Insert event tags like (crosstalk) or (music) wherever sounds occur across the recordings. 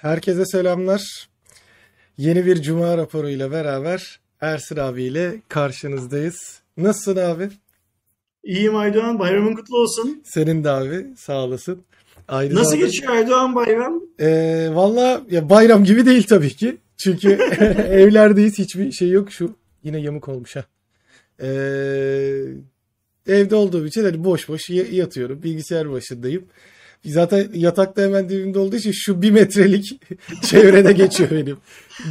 Herkese selamlar. Yeni bir Cuma raporuyla beraber Ersin abiyle karşınızdayız. Nasılsın abi? İyiyim Aydoğan. Bayramın kutlu olsun. Senin de abi sağ olasın. Aynı Nasıl zamanda- geçiyor Aydoğan bayram? Ee, valla ya bayram gibi değil tabii ki. Çünkü (laughs) (laughs) evlerdeyiz hiçbir şey yok. Şu yine yamuk olmuş ha. Ee, evde olduğum için hani boş boş yatıyorum. Bilgisayar başındayım. Zaten yatakta hemen dibimde olduğu için şu bir metrelik (laughs) çevrede geçiyor benim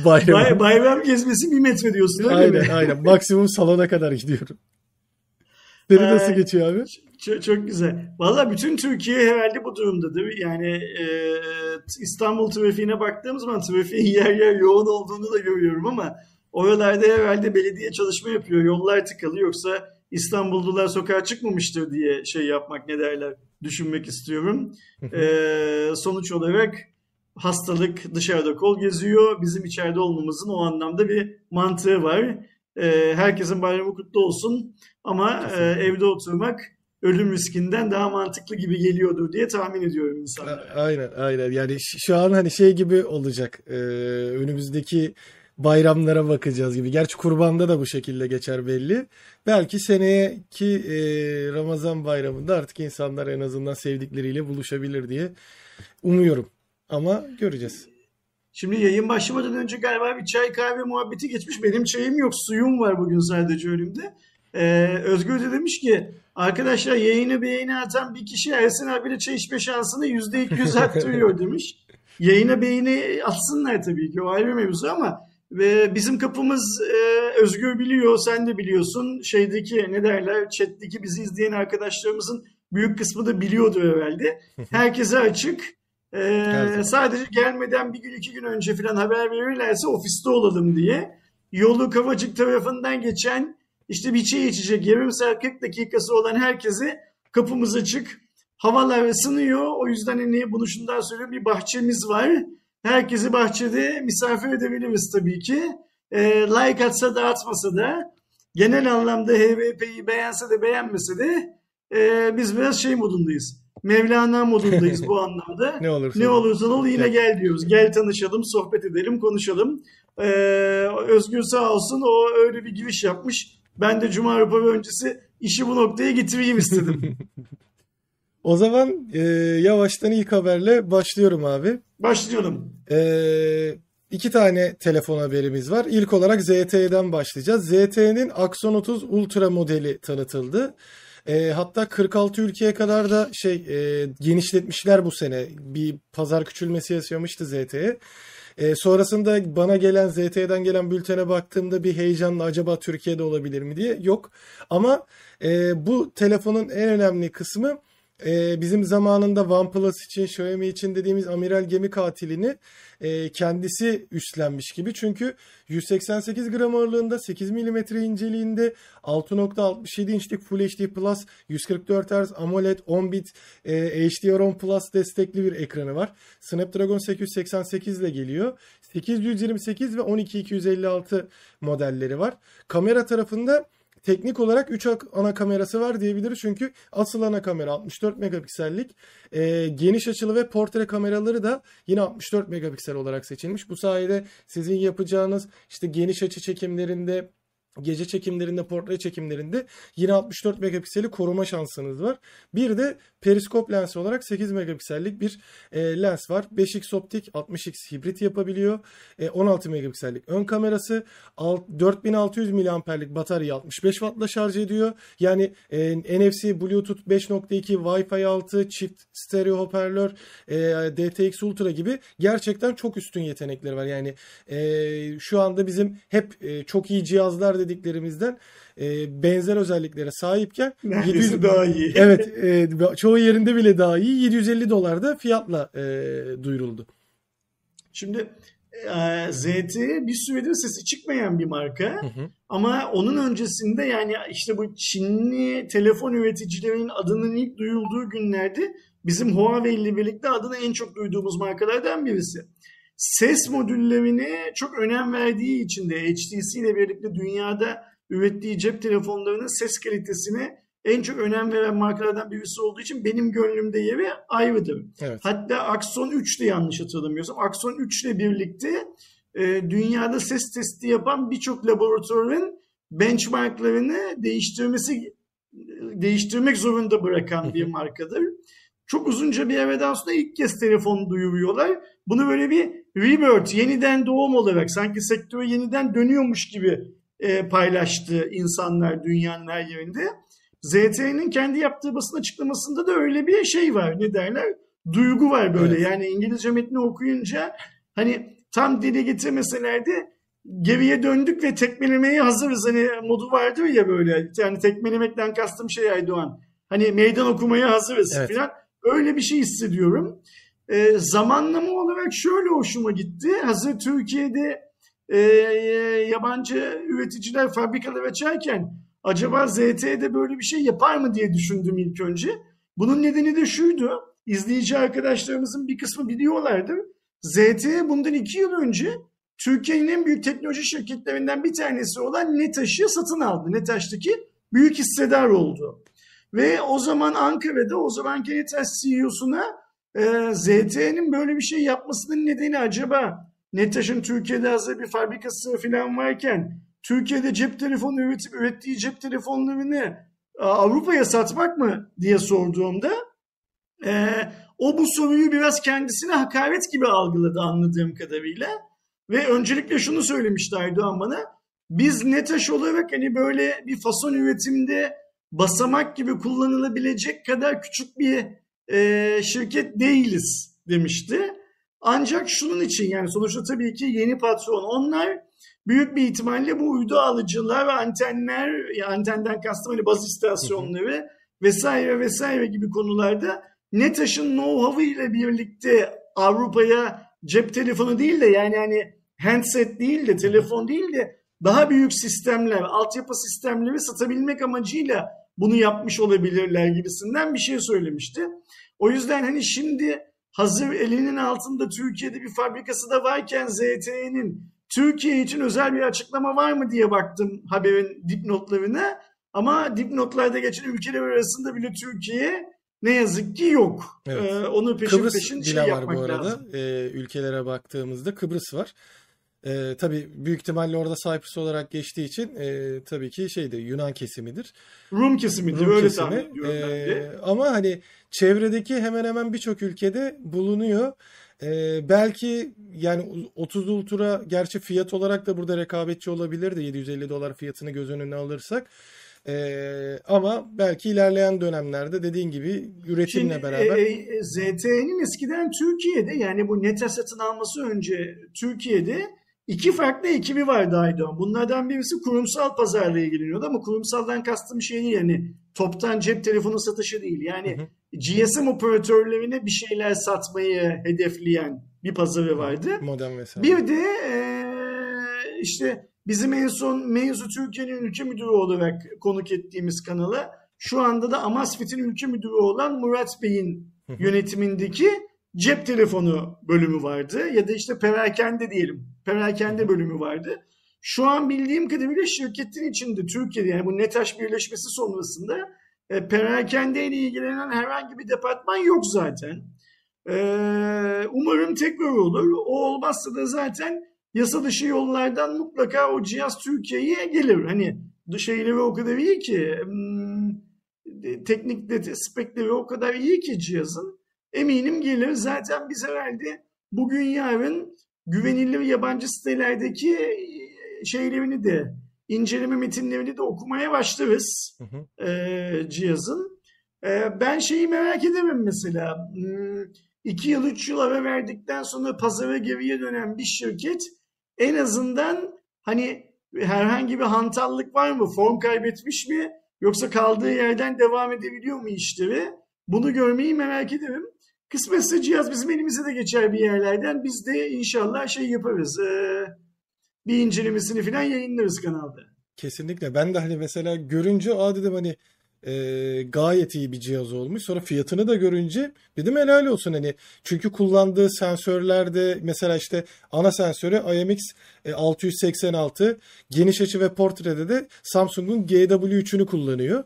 bayramım. Bay- bayram gezmesi bir metre diyorsun öyle Aynen mi? aynen. Maksimum salona kadar gidiyorum. Senin nasıl Ay. geçiyor abi? Çok, çok güzel. Valla bütün Türkiye herhalde bu durumda değil mi? Yani e, İstanbul trafiğine baktığım zaman trafiğin yer yer yoğun olduğunu da görüyorum ama oralarda herhalde belediye çalışma yapıyor. Yollar tıkalı yoksa İstanbullular sokağa çıkmamıştır diye şey yapmak ne derler düşünmek istiyorum. E, sonuç olarak hastalık dışarıda kol geziyor. Bizim içeride olmamızın o anlamda bir mantığı var. E, herkesin bayramı kutlu olsun ama e, evde oturmak ölüm riskinden daha mantıklı gibi geliyordur diye tahmin ediyorum insanlara. Aynen aynen yani şu an hani şey gibi olacak Ee, önümüzdeki bayramlara bakacağız gibi. Gerçi kurbanda da bu şekilde geçer belli. Belki seneki e, Ramazan bayramında artık insanlar en azından sevdikleriyle buluşabilir diye umuyorum. Ama göreceğiz. Şimdi yayın başlamadan önce galiba bir çay kahve muhabbeti geçmiş. Benim çayım yok, suyum var bugün sadece önümde. Ee, Özgür de demiş ki arkadaşlar yayını beğeni atan bir kişi Ersin abiyle çay içme şansını %200 arttırıyor demiş. Yayına beğeni atsınlar tabii ki o ayrı mevzu ama ve bizim kapımız e, Özgür biliyor, sen de biliyorsun. Şeydeki ne derler, chat'teki bizi izleyen arkadaşlarımızın büyük kısmı da biliyordur herhalde. (laughs) Herkese açık. Zaman. sadece gelmeden bir gün iki gün önce falan haber verirlerse ofiste olalım diye. Yolu Kavacık tarafından geçen işte bir çay içecek yarım saat 40 dakikası olan herkese kapımız açık. Havalar ısınıyor. O yüzden hani bunu şundan söyleyeyim bir bahçemiz var. Herkesi bahçede misafir edebiliriz tabii ki. Ee, like atsa da atmasa da genel anlamda HVP'yi beğense de beğenmese de e, biz biraz şey modundayız. Mevlana modundayız bu (laughs) anlamda. Ne olursa Ne olur. olursa ol yine gel diyoruz. Gel tanışalım, sohbet edelim, konuşalım. Ee, Özgür sağ olsun o öyle bir giriş yapmış. Ben de Cuma raporu öncesi işi bu noktaya getireyim istedim. (laughs) O zaman e, yavaştan ilk haberle başlıyorum abi. Başlayalım. Ee, iki tane telefon haberimiz var. İlk olarak ZTE'den başlayacağız. ZTE'nin Axon 30 Ultra modeli tanıtıldı. Ee, hatta 46 ülkeye kadar da şey e, genişletmişler bu sene. Bir pazar küçülmesi yaşamıştı ZTE. Ee, sonrasında bana gelen ZTE'den gelen bültene baktığımda bir heyecanla acaba Türkiye'de olabilir mi diye yok. Ama e, bu telefonun en önemli kısmı e, bizim zamanında OnePlus için, Xiaomi için dediğimiz amiral gemi katilini e, kendisi üstlenmiş gibi. Çünkü 188 gram ağırlığında, 8 mm inceliğinde, 6.67 inçlik Full HD Plus, 144 Hz AMOLED 10 bit e, HDR10 Plus destekli bir ekranı var. Snapdragon 888 ile geliyor. 828 ve 12256 modelleri var. Kamera tarafında teknik olarak 3 ana kamerası var diyebiliriz. Çünkü asıl ana kamera 64 megapiksellik. Ee, geniş açılı ve portre kameraları da yine 64 megapiksel olarak seçilmiş. Bu sayede sizin yapacağınız işte geniş açı çekimlerinde Gece çekimlerinde, portre çekimlerinde yine 64 megapikseli koruma şansınız var. Bir de periskop lensi olarak 8 megapiksellik bir e, lens var. 5x optik, 60x hibrit yapabiliyor. E, 16 megapiksellik ön kamerası, alt- 4600 miliamperlik bataryayı 65 wattla şarj ediyor. Yani e, NFC, Bluetooth 5.2, Wi-Fi 6, çift stereo hoparlör, e, DTX Ultra gibi gerçekten çok üstün yetenekleri var. Yani e, şu anda bizim hep e, çok iyi cihazlar dediklerimizden e, benzer özelliklere sahipken (laughs) Neredeyse daha iyi. Evet, e, çoğu yerinde bile daha iyi. 750 dolar da fiyatla e, duyuruldu. Şimdi e, ZT bir süredir sesi çıkmayan bir marka. Hı hı. Ama onun öncesinde yani işte bu Çinli telefon üreticilerinin adının ilk duyulduğu günlerde bizim Huawei ile birlikte adını en çok duyduğumuz markalardan birisi. Ses modüllerine çok önem verdiği için de HTC ile birlikte dünyada ürettiği cep telefonlarının ses kalitesini en çok önem veren markalardan birisi olduğu için benim gönlümde yeri ayrıdır. Evet. Hatta Axon 3 de yanlış hatırlamıyorsam Axon 3 ile birlikte e, dünyada ses testi yapan birçok laboratuvarın benchmarklarını değiştirmesi değiştirmek zorunda bırakan bir (laughs) markadır. Çok uzunca bir evden sonra ilk kez telefon duyuruyorlar. Bunu böyle bir rebirth, yeniden doğum olarak sanki sektöre yeniden dönüyormuş gibi e, paylaştı insanlar dünyanın her yerinde. ZTE'nin kendi yaptığı basın açıklamasında da öyle bir şey var. Ne derler? Duygu var böyle. Evet. Yani İngilizce metni okuyunca hani tam dile getirmeseler de geriye döndük ve tekmelemeye hazırız. Hani modu vardır ya böyle. Yani tekmelemekten kastım şey Aydoğan. Hani meydan okumaya hazırız Evet. falan. Öyle bir şey hissediyorum. Ee, zamanlama olarak şöyle hoşuma gitti. Hazır Türkiye'de e, yabancı üreticiler fabrikalar açarken acaba ZTE'de böyle bir şey yapar mı diye düşündüm ilk önce. Bunun nedeni de şuydu. İzleyici arkadaşlarımızın bir kısmı biliyorlardır. ZTE bundan iki yıl önce Türkiye'nin en büyük teknoloji şirketlerinden bir tanesi olan Netaş'ı satın aldı. Netaş'taki büyük hissedar oldu. Ve o zaman Ankara'da o zamanki Netaş CEO'suna e, ZTE'nin böyle bir şey yapmasının nedeni acaba Netaş'ın Türkiye'de hazır bir fabrikası falan varken Türkiye'de cep telefonu üretip ürettiği cep telefonlarını a, Avrupa'ya satmak mı diye sorduğumda e, o bu soruyu biraz kendisine hakaret gibi algıladı anladığım kadarıyla. Ve öncelikle şunu söylemişti Erdoğan bana. Biz Netaş olarak hani böyle bir fason üretimde basamak gibi kullanılabilecek kadar küçük bir e, şirket değiliz demişti. Ancak şunun için yani sonuçta tabii ki yeni patron onlar büyük bir ihtimalle bu uydu alıcılar ve antenler ya antenden kastım hani baz istasyonları vesaire vesaire gibi konularda Netaş'ın know-how'ı ile birlikte Avrupa'ya cep telefonu değil de yani hani handset değil de telefon değil de daha büyük sistemler, altyapı sistemleri satabilmek amacıyla bunu yapmış olabilirler gibisinden bir şey söylemişti. O yüzden hani şimdi hazır elinin altında Türkiye'de bir fabrikası da varken ZTE'nin Türkiye için özel bir açıklama var mı diye baktım haberin dipnotlarına. Ama dipnotlarda geçen ülkeler arasında bile Türkiye ne yazık ki yok. Evet. Ee, onu peşin Kıbrıs peşin şey var yapmak bu arada. lazım. Ee, ülkelere baktığımızda Kıbrıs var. Ee, tabii büyük ihtimalle orada Cyprus olarak geçtiği için e, tabii ki şeyde Yunan kesimidir. Rum kesimidir Rum öyle kesimi. tahmin ediyorum ben de. Ee, ama hani çevredeki hemen hemen birçok ülkede bulunuyor. Ee, belki yani 30 Ultra gerçi fiyat olarak da burada rekabetçi olabilir de 750 dolar fiyatını göz önüne alırsak. Ee, ama belki ilerleyen dönemlerde dediğin gibi üretimle Şimdi beraber e, e, ZTE'nin eskiden Türkiye'de yani bu NETA satın alması önce Türkiye'de iki farklı ekibi vardı Aydoğan. Bunlardan birisi kurumsal pazarla ilgileniyordu ama kurumsaldan kastım şey değil yani toptan cep telefonu satışı değil. Yani. GSM operatörlerine bir şeyler satmayı hedefleyen bir pazarı vardı. modem vesaire. Bir de e, işte bizim en son mevzu Türkiye'nin ülke müdürü olarak konuk ettiğimiz kanala şu anda da Amasfit'in ülke müdürü olan Murat Bey'in yönetimindeki cep telefonu bölümü vardı. Ya da işte perakende diyelim. Perakende bölümü vardı. Şu an bildiğim kadarıyla şirketin içinde Türkiye'de yani bu NETAŞ birleşmesi sonrasında e, perakende ile ilgilenen herhangi bir departman yok zaten. E, umarım tekrar olur. O olmazsa da zaten yasa dışı yollardan mutlaka o cihaz Türkiye'ye gelir. Hani şeyleri o kadar iyi ki hmm, teknik spekleri o kadar iyi ki cihazın eminim gelir. Zaten biz herhalde bugün yarın güvenilir yabancı sitelerdeki e, şeylerini de inceleme metinlerini de okumaya başlarız Hı hı. e, cihazın. E, ben şeyi merak ederim mesela. Hmm, iki yıl, üç yıl ara verdikten sonra pazara geriye dönen bir şirket en azından hani herhangi bir hantallık var mı? Form kaybetmiş mi? Yoksa kaldığı yerden devam edebiliyor mu işleri? Bunu görmeyi merak ederim. Kısmetse cihaz bizim elimize de geçer bir yerlerden. Biz de inşallah şey yaparız. e, bir incelemesini falan yayınlarız kanalda. Kesinlikle. Ben de hani mesela görünce aa dedim hani e, gayet iyi bir cihaz olmuş. Sonra fiyatını da görünce dedim helal olsun hani. Çünkü kullandığı sensörlerde mesela işte ana sensörü IMX e, 686 geniş açı ve portrede de Samsung'un GW3'ünü kullanıyor.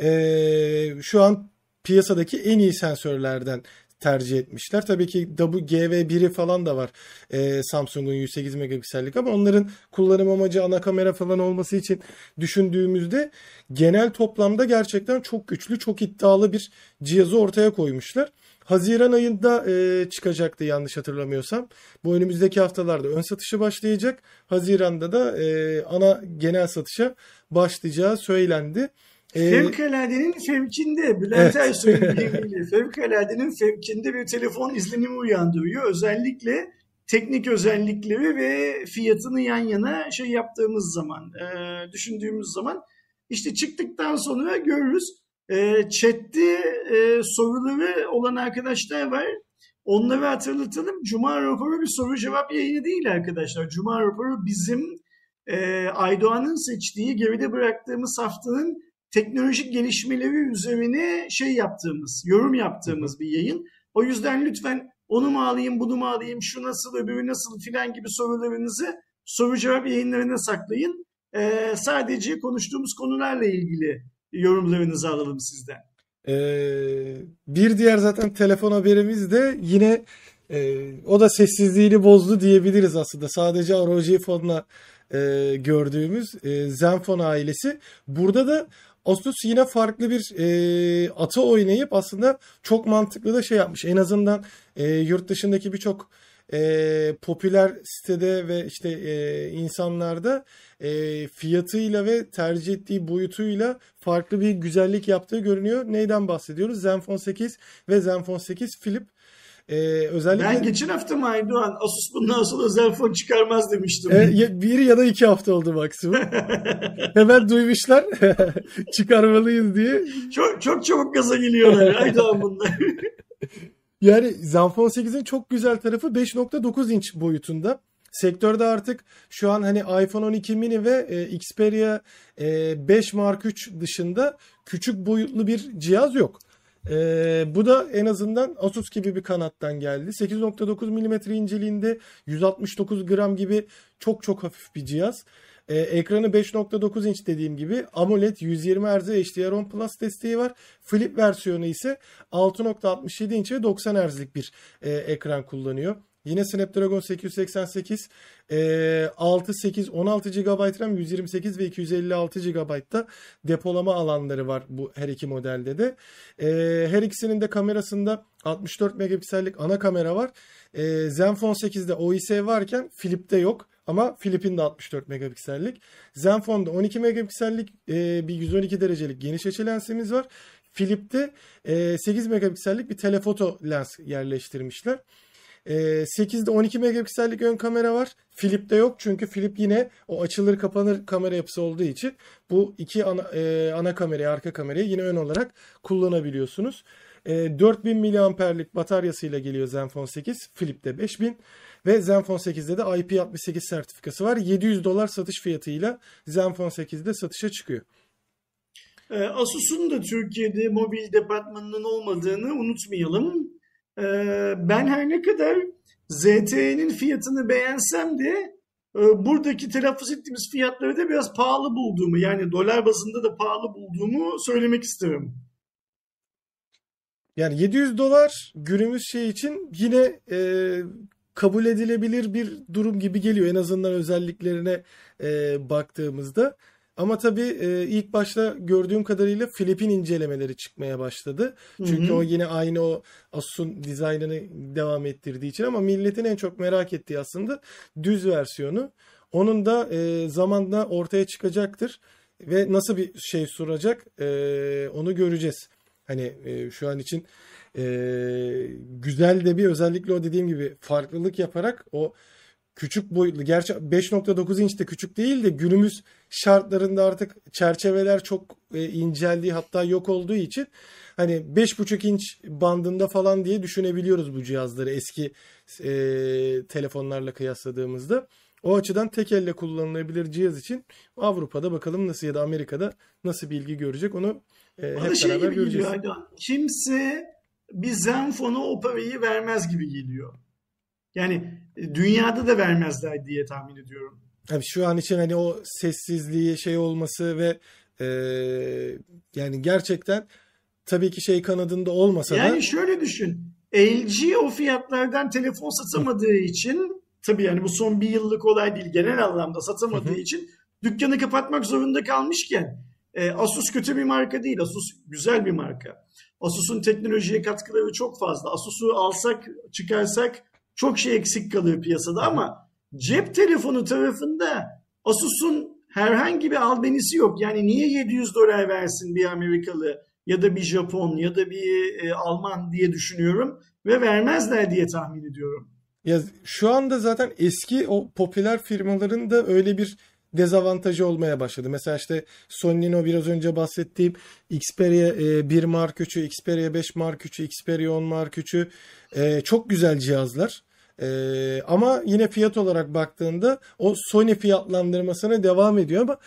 e, şu an piyasadaki en iyi sensörlerden tercih etmişler. Tabii ki WGV1'i falan da var e, Samsung'un 108 megapiksellik ama onların kullanım amacı ana kamera falan olması için düşündüğümüzde genel toplamda gerçekten çok güçlü, çok iddialı bir cihazı ortaya koymuşlar. Haziran ayında e, çıkacaktı yanlış hatırlamıyorsam. Bu önümüzdeki haftalarda ön satışı başlayacak. Haziran'da da e, ana genel satışa başlayacağı söylendi. E, Fevkaladenin fevkinde, Bülent evet. Ersoy'un (laughs) deyimiyle fevkaladenin fevkinde bir telefon izlenimi uyandırıyor. Özellikle teknik özellikleri ve fiyatını yan yana şey yaptığımız zaman, e, düşündüğümüz zaman işte çıktıktan sonra görürüz. E, chatte e, soruları olan arkadaşlar var. Onları hatırlatalım. Cuma raporu bir soru cevap yayını değil arkadaşlar. Cuma raporu bizim e, Aydoğan'ın seçtiği geride bıraktığımız haftanın teknolojik gelişmeleri üzerine şey yaptığımız, yorum yaptığımız bir yayın. O yüzden lütfen onu mu alayım, bunu mu alayım, şu nasıl, öbürü nasıl filan gibi sorularınızı soru cevap yayınlarına saklayın. Ee, sadece konuştuğumuz konularla ilgili yorumlarınızı alalım sizden. Ee, bir diğer zaten telefon haberimiz de yine e, o da sessizliğini bozdu diyebiliriz aslında. Sadece ROG Phone'la e, gördüğümüz e, Zenfone ailesi. Burada da Asus yine farklı bir e, atı oynayıp aslında çok mantıklı da şey yapmış. En azından e, yurt dışındaki birçok e, popüler sitede ve işte e, insanlarda e, fiyatıyla ve tercih ettiği boyutuyla farklı bir güzellik yaptığı görünüyor. Neyden bahsediyoruz? Zenfone 8 ve Zenfone 8 Flip. Ee, özellikle... Ben geçen hafta mı Aydoğan Asus bundan sonra Zenfone çıkarmaz demiştim. Ee, bir ya da iki hafta oldu maksimum. (laughs) Hemen duymuşlar (laughs) çıkarmalıyız diye. Çok çok çabuk gaza geliyorlar Aydoğan bunlar. (laughs) Yani Zenfone 8'in çok güzel tarafı 5.9 inç boyutunda. Sektörde artık şu an hani iPhone 12 mini ve e, Xperia e, 5 Mark 3 dışında küçük boyutlu bir cihaz yok. E, bu da en azından Asus gibi bir kanattan geldi. 8.9 mm inceliğinde 169 gram gibi çok çok hafif bir cihaz. Ee, ekranı 5.9 inç dediğim gibi AMOLED 120 Hz HDR10 Plus desteği var. Flip versiyonu ise 6.67 inç ve 90 Hz'lik bir e, ekran kullanıyor. Yine Snapdragon 888 e, 6, 8, 16 GB RAM, 128 ve 256 GB'da depolama alanları var bu her iki modelde de. Her ikisinin de kamerasında 64 megapiksellik ana kamera var. Zenfone 8'de OIS varken Flip'te yok. Ama Philip'in de 64 megapiksellik. Zenfone'da 12 megapiksellik bir 112 derecelik geniş açı lensimiz var. Philip'te e, 8 megapiksellik bir telefoto lens yerleştirmişler. E, 8'de 12 megapiksellik ön kamera var. Philip'te yok çünkü Philip yine o açılır kapanır kamera yapısı olduğu için bu iki ana, e, ana kamerayı arka kamerayı yine ön olarak kullanabiliyorsunuz. E, 4000 miliamperlik bataryasıyla geliyor Zenfone 8. Philip'te 5000. Ve Zenfone 8'de de IP68 sertifikası var. 700 dolar satış fiyatıyla Zenfone 8'de satışa çıkıyor. Ee, Asus'un da Türkiye'de mobil departmanının olmadığını unutmayalım. Ee, ben her ne kadar ZTE'nin fiyatını beğensem de e, buradaki telaffuz ettiğimiz fiyatları da biraz pahalı bulduğumu yani dolar bazında da pahalı bulduğumu söylemek isterim. Yani 700 dolar günümüz şey için yine e, kabul edilebilir bir durum gibi geliyor en azından özelliklerine e, baktığımızda. Ama tabii e, ilk başta gördüğüm kadarıyla Filipin incelemeleri çıkmaya başladı. Çünkü hı hı. o yine aynı o Asus'un dizaynını devam ettirdiği için ama milletin en çok merak ettiği aslında düz versiyonu. Onun da e, zamanla ortaya çıkacaktır ve nasıl bir şey sunacak e, onu göreceğiz. Hani e, şu an için e, güzel de bir özellikle o dediğim gibi farklılık yaparak o küçük boyutlu gerçi 5.9 inç de küçük değil de günümüz şartlarında artık çerçeveler çok e, inceldiği hatta yok olduğu için hani 5.5 inç bandında falan diye düşünebiliyoruz bu cihazları eski e, telefonlarla kıyasladığımızda. O açıdan tek elle kullanılabilir cihaz için Avrupa'da bakalım nasıl ya da Amerika'da nasıl bilgi görecek onu e, hep şey beraber göreceğiz. Geliyor, Kimse bir Zenfone'a o parayı vermez gibi geliyor. Yani e, dünyada da vermezler diye tahmin ediyorum. Tabii şu an için hani o sessizliği şey olması ve E, yani gerçekten tabii ki şey kanadında olmasa da Yani şöyle düşün. LG o fiyatlardan telefon satamadığı için tabii yani bu son bir yıllık olay değil genel anlamda satamadığı için dükkanı kapatmak zorunda kalmışken e, Asus kötü bir marka değil. Asus güzel bir marka. Asus'un teknolojiye katkıları çok fazla. Asus'u alsak çıkarsak çok şey eksik kalıyor piyasada ama cep telefonu tarafında Asus'un herhangi bir albenisi yok. Yani niye 700 dolar versin bir Amerikalı ya da bir Japon ya da bir e, Alman diye düşünüyorum ve vermezler diye tahmin ediyorum. Ya şu anda zaten eski o popüler firmaların da öyle bir dezavantajı olmaya başladı. Mesela işte Sony'nin o biraz önce bahsettiğim Xperia e, 1 Mark 3'ü, Xperia 5 Mark 3'ü, Xperia 10 Mark 3'ü e, çok güzel cihazlar. E, ama yine fiyat olarak baktığında o Sony fiyatlandırmasına devam ediyor ama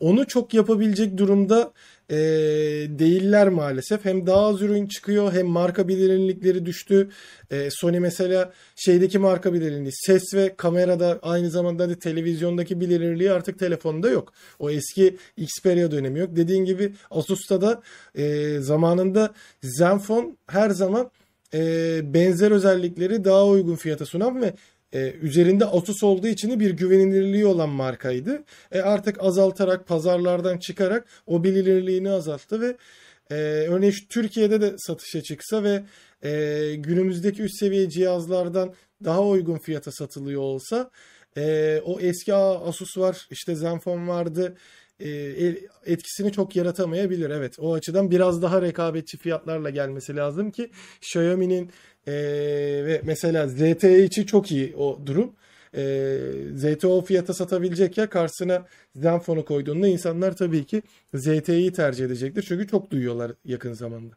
onu çok yapabilecek durumda e, değiller maalesef. Hem daha az ürün çıkıyor hem marka bilinirlikleri düştü. E, Sony mesela şeydeki marka bilinirliği ses ve kamerada aynı zamanda da televizyondaki bilinirliği artık telefonda yok. O eski Xperia dönemi yok. Dediğin gibi Asus'ta da e, zamanında Zenfone her zaman e, benzer özellikleri daha uygun fiyata sunan ve e, üzerinde Asus olduğu için bir güvenilirliği olan markaydı. E, artık azaltarak pazarlardan çıkarak o bilinirliğini azalttı ve e, örneğin şu Türkiye'de de satışa çıksa ve e, günümüzdeki üst seviye cihazlardan daha uygun fiyata satılıyor olsa e, o eski "Aa, Asus var işte Zenfone vardı etkisini çok yaratamayabilir. Evet o açıdan biraz daha rekabetçi fiyatlarla gelmesi lazım ki Xiaomi'nin e, ve mesela ZTE için çok iyi o durum. E, ZTE o fiyata satabilecek ya karşısına Zenfone'u koyduğunda insanlar tabii ki ZTE'yi tercih edecektir. Çünkü çok duyuyorlar yakın zamanda.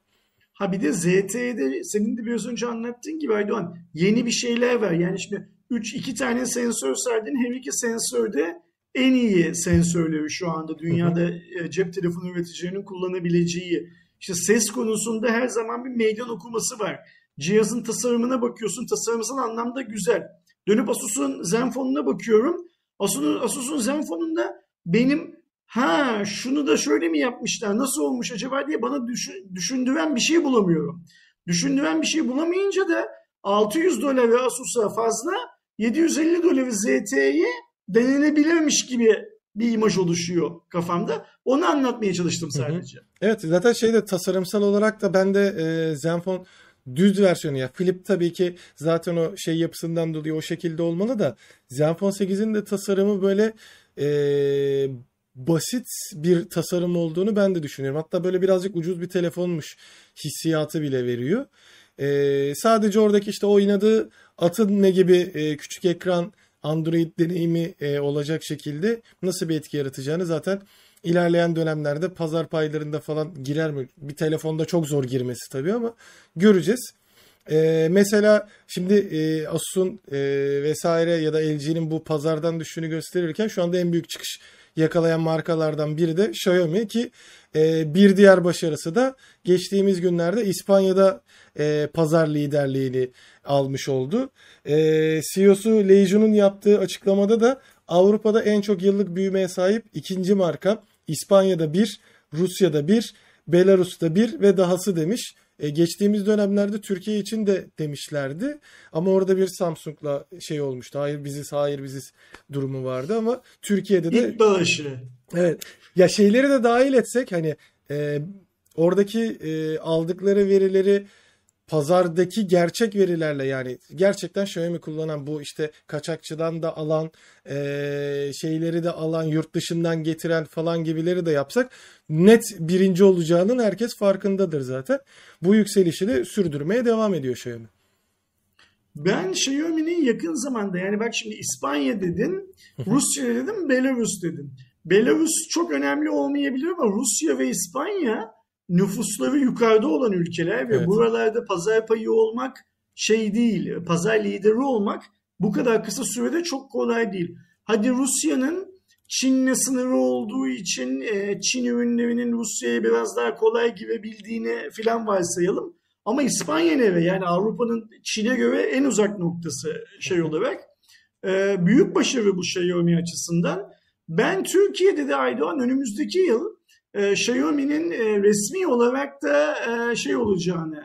Ha bir de ZTE'de senin de biraz önce anlattığın gibi Aydoğan yeni bir şeyler var. Yani şimdi 3 iki tane sensör saydın. Her iki sensör de en iyi sensörleri şu anda dünyada e, cep telefonu üreticilerinin kullanabileceği. İşte ses konusunda her zaman bir meydan okuması var. Cihazın tasarımına bakıyorsun. Tasarımsal anlamda güzel. Dönüp Asus'un Zenfone'una bakıyorum. Asus'un Asus'un Zenfone'unda benim ha şunu da şöyle mi yapmışlar nasıl olmuş acaba diye bana düşün- düşündüren bir şey bulamıyorum. Düşündüren bir şey bulamayınca da 600 doları Asus'a fazla 750 doları ZTE'ye denenebilirmiş gibi bir imaj oluşuyor kafamda. Onu anlatmaya çalıştım Hı hı. sadece. Evet zaten şeyde tasarımsal olarak da ben de e, Zenfone düz versiyonu ya Flip tabii ki zaten o şey yapısından dolayı o şekilde olmalı da Zenfone 8'in de tasarımı böyle e, basit bir tasarım olduğunu ben de düşünüyorum. Hatta böyle birazcık ucuz bir telefonmuş hissiyatı bile veriyor. E, sadece oradaki işte oynadığı atın ne gibi e, küçük ekran Android deneyimi e, olacak şekilde nasıl bir etki yaratacağını zaten ilerleyen dönemlerde pazar paylarında falan girer mi? Bir telefonda çok zor girmesi tabii ama göreceğiz. Ee, mesela şimdi e, Asus'un e, vesaire ya da LG'nin bu pazardan düştüğünü gösterirken şu anda en büyük çıkış yakalayan markalardan biri de Xiaomi ki e, bir diğer başarısı da geçtiğimiz günlerde İspanya'da e, pazar liderliğini almış oldu. E, CEO'su Leijun'un yaptığı açıklamada da Avrupa'da en çok yıllık büyümeye sahip ikinci marka. İspanya'da bir, Rusya'da bir, Belarus'ta bir ve dahası demiş. E, geçtiğimiz dönemlerde Türkiye için de demişlerdi. Ama orada bir Samsung'la şey olmuştu. Hayır biziz, hayır biziz durumu vardı ama Türkiye'de de İlk bağışı. Evet. Ya şeyleri de dahil etsek hani e, oradaki e, aldıkları verileri pazardaki gerçek verilerle yani gerçekten Xiaomi kullanan bu işte kaçakçıdan da alan e, şeyleri de alan yurt dışından getiren falan gibileri de yapsak net birinci olacağının herkes farkındadır zaten. Bu yükselişi de sürdürmeye devam ediyor Xiaomi. Ben Xiaomi'nin yakın zamanda yani bak şimdi İspanya dedin, Rusya dedim, Belarus dedin. Belarus çok önemli olmayabilir ama Rusya ve İspanya nüfusları yukarıda olan ülkeler ve Evet. buralarda pazar payı olmak şey değil, pazar lideri olmak bu kadar kısa sürede çok kolay değil. Hadi Rusya'nın Çin'le sınırı olduğu için e, Çin ürünlerinin Rusya'ya biraz daha kolay girebildiğini filan varsayalım. Ama İspanya nere? Yani Avrupa'nın Çin'e göre en uzak noktası şey olarak. E, büyük başarı bu Xiaomi açısından. Ben Türkiye'de de Aydoğan önümüzdeki yıl e, Xiaomi'nin e, resmi olarak da e, şey olacağını,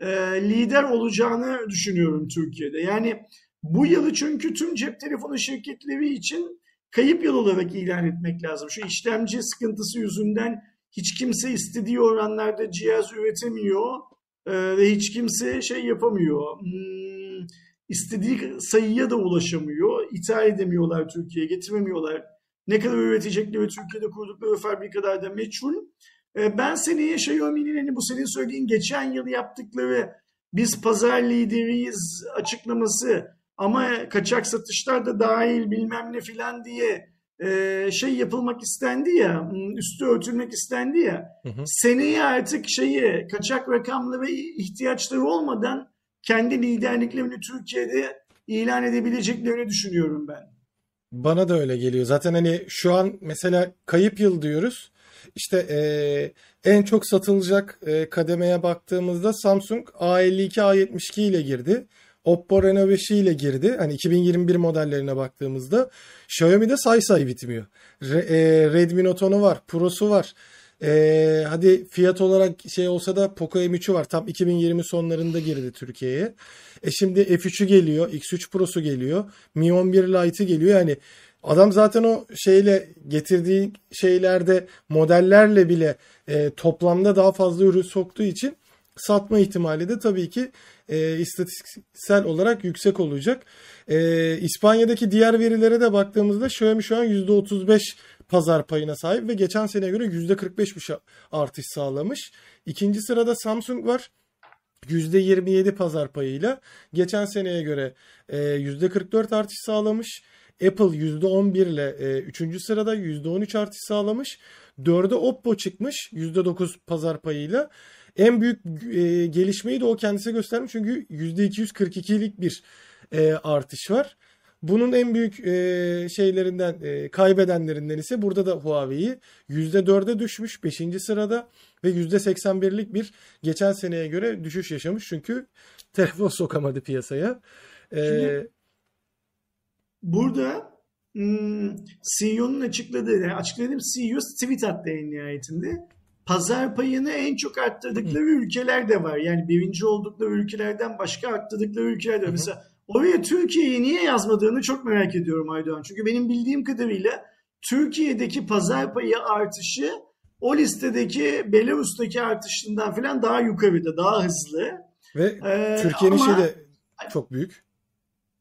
e, lider olacağını düşünüyorum Türkiye'de. Yani bu yılı çünkü tüm cep telefonu şirketleri için kayıp yıl olarak ilan etmek lazım. Şu işlemci sıkıntısı yüzünden hiç kimse istediği oranlarda cihaz üretemiyor e, ve hiç kimse şey yapamıyor. Hmm, istediği sayıya da ulaşamıyor. İthal edemiyorlar Türkiye'ye, getiremiyorlar. Ne kadar üretecekleri Türkiye'de kurdukları fabrikalarda meçhul. E, ben seneye Xiaomi'nin hani bu senin söylediğin geçen yıl yaptıkları biz pazar lideriyiz açıklaması ama kaçak satışlar da dahil bilmem ne filan diye e, şey yapılmak istendi ya, hmm, üstü örtülmek istendi ya. Hı hı. Seneye artık şeyi kaçak rakamlı ve ihtiyaçları olmadan kendi liderliklerini Türkiye'de ilan edebileceklerini düşünüyorum ben. Bana da öyle geliyor. Zaten hani şu an mesela kayıp yıl diyoruz. İşte eee, en çok satılacak eee, kademeye baktığımızda Samsung A52, A72 ile girdi. Oppo Reno 5 ile girdi. Hani 2021 modellerine baktığımızda Xiaomi'de say say bitmiyor. Re- eee, Redmi Note 10'u var, Pro'su var. Eee, hadi fiyat olarak şey olsa da Poco M3'ü var. Tam 2020 sonlarında girdi Türkiye'ye. E şimdi F3'ü geliyor, X3 Pro'su geliyor, Mi 11 Lite'ı geliyor. Yani adam zaten o şeyle getirdiği şeylerde modellerle bile e, toplamda daha fazla ürün soktuğu için satma ihtimali de tabii ki e, istatistiksel olarak yüksek olacak. E, İspanya'daki diğer verilere de baktığımızda Xiaomi şu an %35 pazar payına sahip ve geçen seneye göre %45 bir şa- artış sağlamış. İkinci sırada Samsung var. %27 pazar payıyla geçen seneye göre e, %44 artış sağlamış. Apple %11 ile e, 3. sırada %13 artış sağlamış. 4'e Oppo çıkmış %9 pazar payıyla. En büyük e, gelişmeyi de o kendisi göstermiş çünkü %242'lik bir e, artış var. Bunun en büyük e, şeylerinden, e, kaybedenlerinden ise burada da Huawei'yi %4'e düşmüş 5. sırada ve %81'lik bir geçen seneye göre düşüş yaşamış çünkü (laughs) telefon sokamadı piyasaya. E, Şimdi burada hmm, CEO'nun açıkladığı, yani açıkladığım CEO tweet attı en nihayetinde. Pazar payını en çok arttırdıkları ülkeler de var. Yani birinci oldukları ülkelerden başka arttırdıkları ülkeler de var. Hı hı. Mesela oraya Türkiye'yi niye yazmadığını çok merak ediyorum Aydoğan. Çünkü benim bildiğim kadarıyla Türkiye'deki pazar payı artışı o listedeki Belarus'taki artışından falan daha yukarıda, daha hızlı. ve Ee, Türkiye'nin ama şeyi de çok büyük.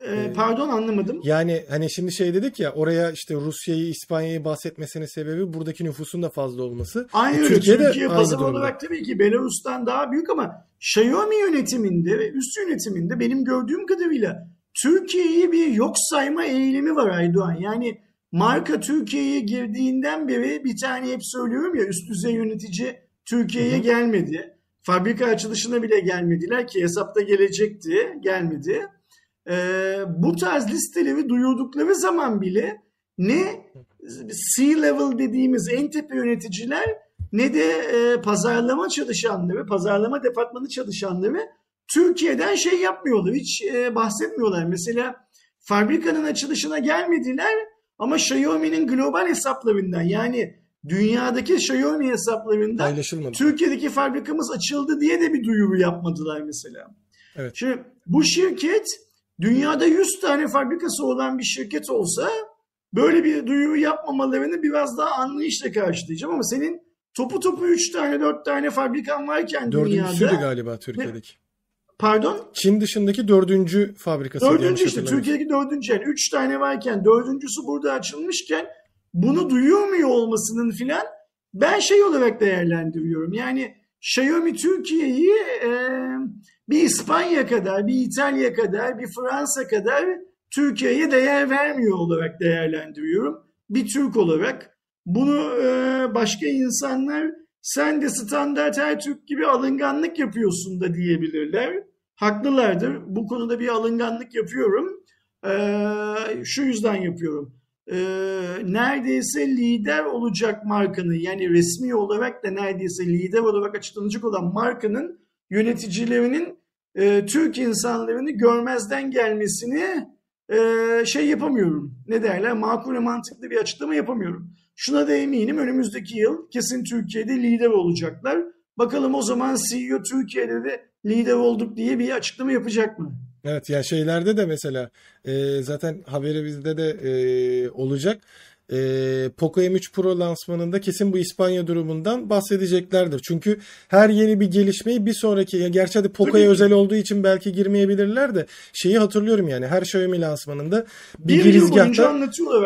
E, pardon anlamadım. Yani hani şimdi şey dedik ya oraya işte Rusya'yı, İspanya'yı bahsetmesinin sebebi buradaki nüfusun da fazla olması. Aynı E, öyle. Türkiye durumda. olarak tabii ki Belarus'tan daha büyük ama Xiaomi yönetiminde ve üst yönetiminde benim gördüğüm kadarıyla Türkiye'yi bir yok sayma eğilimi var Aydoğan. Yani marka Türkiye'ye girdiğinden beri bir tane hep söylüyorum ya üst düzey yönetici Türkiye'ye gelmedi. Fabrika açılışına bile gelmediler ki hesapta gelecekti, gelmedi. Ee, bu tarz listeleri duyurdukları zaman bile ne C-level dediğimiz en tepe yöneticiler ne de e, pazarlama çalışanları, pazarlama departmanı çalışanları Türkiye'den şey yapmıyorlar, hiç e, bahsetmiyorlar. Mesela fabrikanın açılışına gelmediler ama Xiaomi'nin global hesaplarından yani dünyadaki Xiaomi hesaplarından. Türkiye'deki fabrikamız açıldı diye de bir duyuru yapmadılar mesela. Evet. Şimdi bu şirket dünyada 100 tane fabrikası olan bir şirket olsa böyle bir duyuru yapmamalarını biraz daha anlayışla karşılayacağım. Ama senin topu topu 3 tane 4 tane fabrikan varken Dördüncüsüydü dünyada galiba Türkiye'deki. pardon? Çin dışındaki dördüncü fabrikası dördüncü işte Türkiye'deki dördüncü. Yani 3 tane varken dördüncüsü burada açılmışken bunu duyurmuyor olmasının filan ben şey olarak değerlendiriyorum. Yani Xiaomi Türkiye'yi e, bir İspanya kadar, bir İtalya kadar, bir Fransa kadar Türkiye'ye değer vermiyor olarak değerlendiriyorum. Bir Türk olarak. Bunu e, başka insanlar sen de standart her Türk gibi alınganlık yapıyorsun da diyebilirler. Haklılardır. Bu konuda bir alınganlık yapıyorum. E, şu yüzden yapıyorum. E, neredeyse lider olacak markanın yani resmi olarak da neredeyse lider olarak açıklanacak olan markanın yöneticilerinin e, Türk insanlarını görmezden gelmesini e, şey yapamıyorum. Ne derler? Makul ve mantıklı bir açıklama yapamıyorum. şuna da eminim önümüzdeki yıl kesin Türkiye'de lider olacaklar. Bakalım o zaman CEO Türkiye'de de lider olduk diye bir açıklama yapacak mı? Evet yani şeylerde de mesela e, zaten haberi bizde de e, olacak. E, Poco M3 Pro lansmanında kesin bu İspanya durumundan bahsedeceklerdir. Çünkü her yeni bir gelişmeyi bir sonraki ya gerçi hadi Poco'ya özel olduğu için belki girmeyebilirler de şeyi hatırlıyorum yani her Xiaomi lansmanında bir, Bir girizgahta.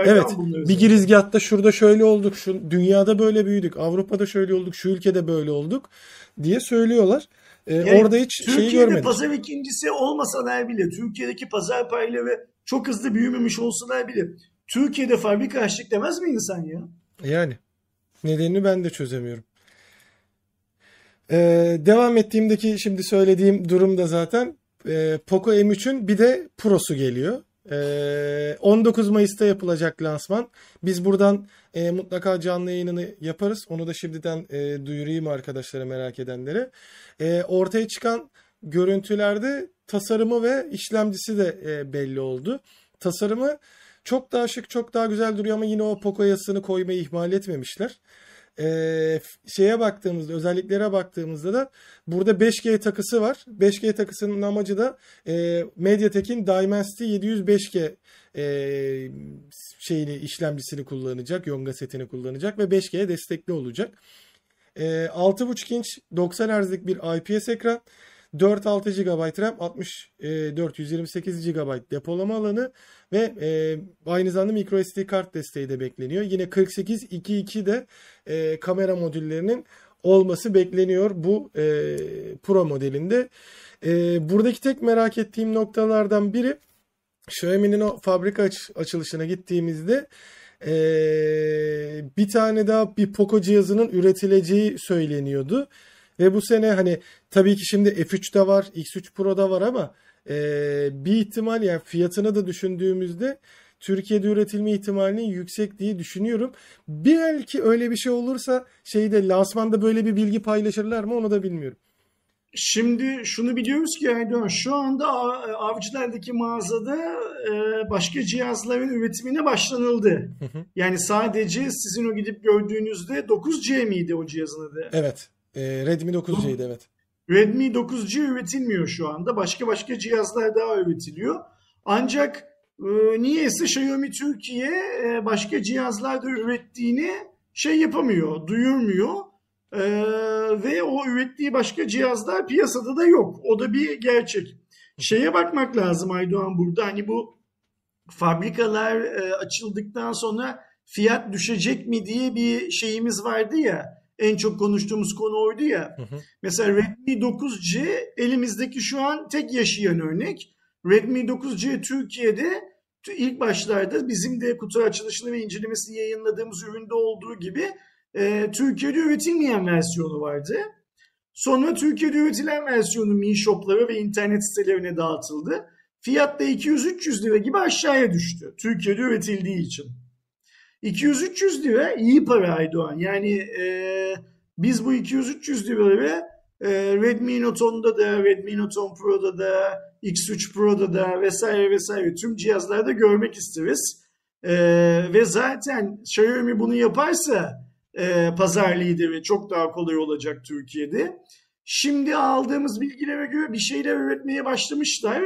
Evet, bir girizgahta şurada şöyle olduk, şu dünyada böyle büyüdük, Avrupa'da şöyle olduk, şu ülkede böyle olduk diye söylüyorlar. Ee, Yani orada hiç şeyi Türkiye'de görmedik. pazar ikincisi olmasalar bile, Türkiye'deki pazar payları çok hızlı büyümemiş olsalar bile, Türkiye'de fabrika açtık demez mi insan ya? Yani nedenini ben de çözemiyorum. Ee, devam ettiğimdeki şimdi söylediğim durum da zaten e, Poco M3'ün bir de Pro'su geliyor. Ee, 19 Mayıs'ta yapılacak lansman. Biz buradan e, mutlaka canlı yayınını yaparız. Onu da şimdiden e, duyurayım arkadaşlara merak edenlere. E, ortaya çıkan görüntülerde tasarımı ve işlemcisi de e, belli oldu. Tasarımı çok daha şık, çok daha güzel duruyor ama yine o Poco yazısını koymayı ihmal etmemişler. Ee, şeye baktığımızda, özelliklere baktığımızda da burada 5G takısı var. 5G takısının amacı da e, MediaTek'in Dimensity 705G e, şeyini işlemcisini kullanacak, Yonga setini kullanacak ve 5G'ye destekli olacak. E, 6.5 inç 90 Hz'lik bir IPS ekran, 4-6 GB RAM, 64 128 GB depolama alanı ve e, aynı zamanda microSD kart desteği de bekleniyor. Yine 48.2.2 de e, kamera modüllerinin olması bekleniyor bu e, Pro modelinde. Buradaki tek merak ettiğim noktalardan biri Xiaomi'nin o fabrika aç- açılışına gittiğimizde e, bir tane daha bir Poco cihazının üretileceği söyleniyordu. Ve bu sene hani tabii ki şimdi F3'te var, X3 Pro'da var ama e, bir ihtimal yani fiyatını da düşündüğümüzde Türkiye'de üretilme ihtimalinin yüksek diye düşünüyorum. Belki öyle bir şey olursa şeyde lansmanda böyle bir bilgi paylaşırlar mı onu da bilmiyorum. Şimdi şunu biliyoruz ki Erdoğan şu anda Avcılar'daki mağazada e, başka cihazların üretimine başlanıldı. Yani sadece sizin o gidip gördüğünüzde 9C miydi o cihazın adı? Evet. E, Redmi 9C'ydi evet. Redmi 9C üretilmiyor şu anda. Başka başka cihazlar daha üretiliyor. Ancak e, niyeyse Xiaomi Türkiye e, başka cihazlar da ürettiğini şey yapamıyor, duyurmuyor. E, ve o ürettiği başka cihazlar piyasada da yok. O da bir gerçek. Şeye bakmak lazım Aydoğan burada. Hani bu fabrikalar e, açıldıktan sonra fiyat düşecek mi diye bir şeyimiz vardı ya. En çok konuştuğumuz konu oydu ya. Hı hı. Mesela Redmi 9C elimizdeki şu an tek yaşayan örnek. Redmi 9C Türkiye'de ilk başlarda bizim de kutu açılışını ve incelemesini yayınladığımız üründe olduğu gibi e, Türkiye'de üretilmeyen versiyonu vardı. Sonra Türkiye'de üretilen versiyonu Mi Shop'lara ve internet sitelerine dağıtıldı. Fiyat da 200-300 lira gibi aşağıya düştü. Türkiye'de üretildiği için. 200-300 lira iyi para Aydoğan. Yani e, biz bu 200-300 liraları e, Redmi Note 10'da da, Redmi Note 10 Pro'da da, X3 Pro'da da vesaire vesaire tüm cihazlarda görmek isteriz. E, ve zaten Xiaomi bunu yaparsa e, pazar lideri çok daha kolay olacak Türkiye'de. Şimdi aldığımız bilgilere göre bir şeyler üretmeye başlamışlar.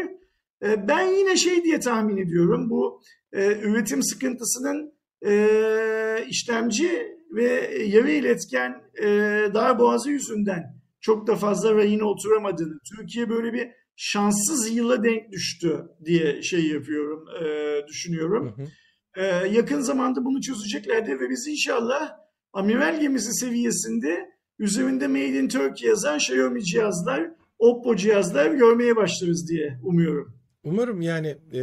E, ben yine şey diye tahmin ediyorum. Bu e, üretim sıkıntısının e, işlemci ve yarı iletken e, darboğazı yüzünden çok da fazla rayına oturamadığını, Türkiye böyle bir şanssız yıla denk düştü diye şey yapıyorum, e, düşünüyorum. Hı hı. E, yakın zamanda bunu çözeceklerdir ve biz inşallah amiral gemisi seviyesinde üzerinde Made in Turkey yazan Xiaomi cihazlar, Oppo cihazlar görmeye başlarız diye umuyorum. Umarım yani e,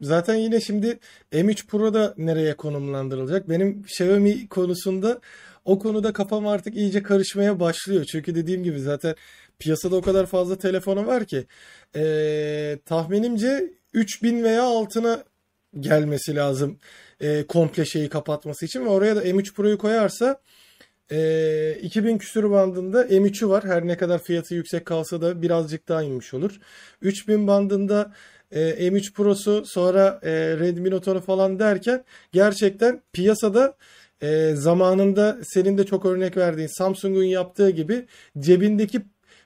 zaten yine şimdi M3 Pro'da nereye konumlandırılacak? Benim Xiaomi konusunda o konuda kafam artık iyice karışmaya başlıyor. Çünkü dediğim gibi zaten piyasada o kadar fazla telefonu var ki e, tahminimce 3000 veya altına gelmesi lazım e, komple şeyi kapatması için ve oraya da M3 Pro'yu koyarsa e, 2000 küsür bandında M3'ü var. Her ne kadar fiyatı yüksek kalsa da birazcık daha inmiş olur. 3000 bandında e, M3 Pro'su sonra e, Redmi Note 10'u falan derken gerçekten piyasada e, zamanında senin de çok örnek verdiğin Samsung'un yaptığı gibi cebindeki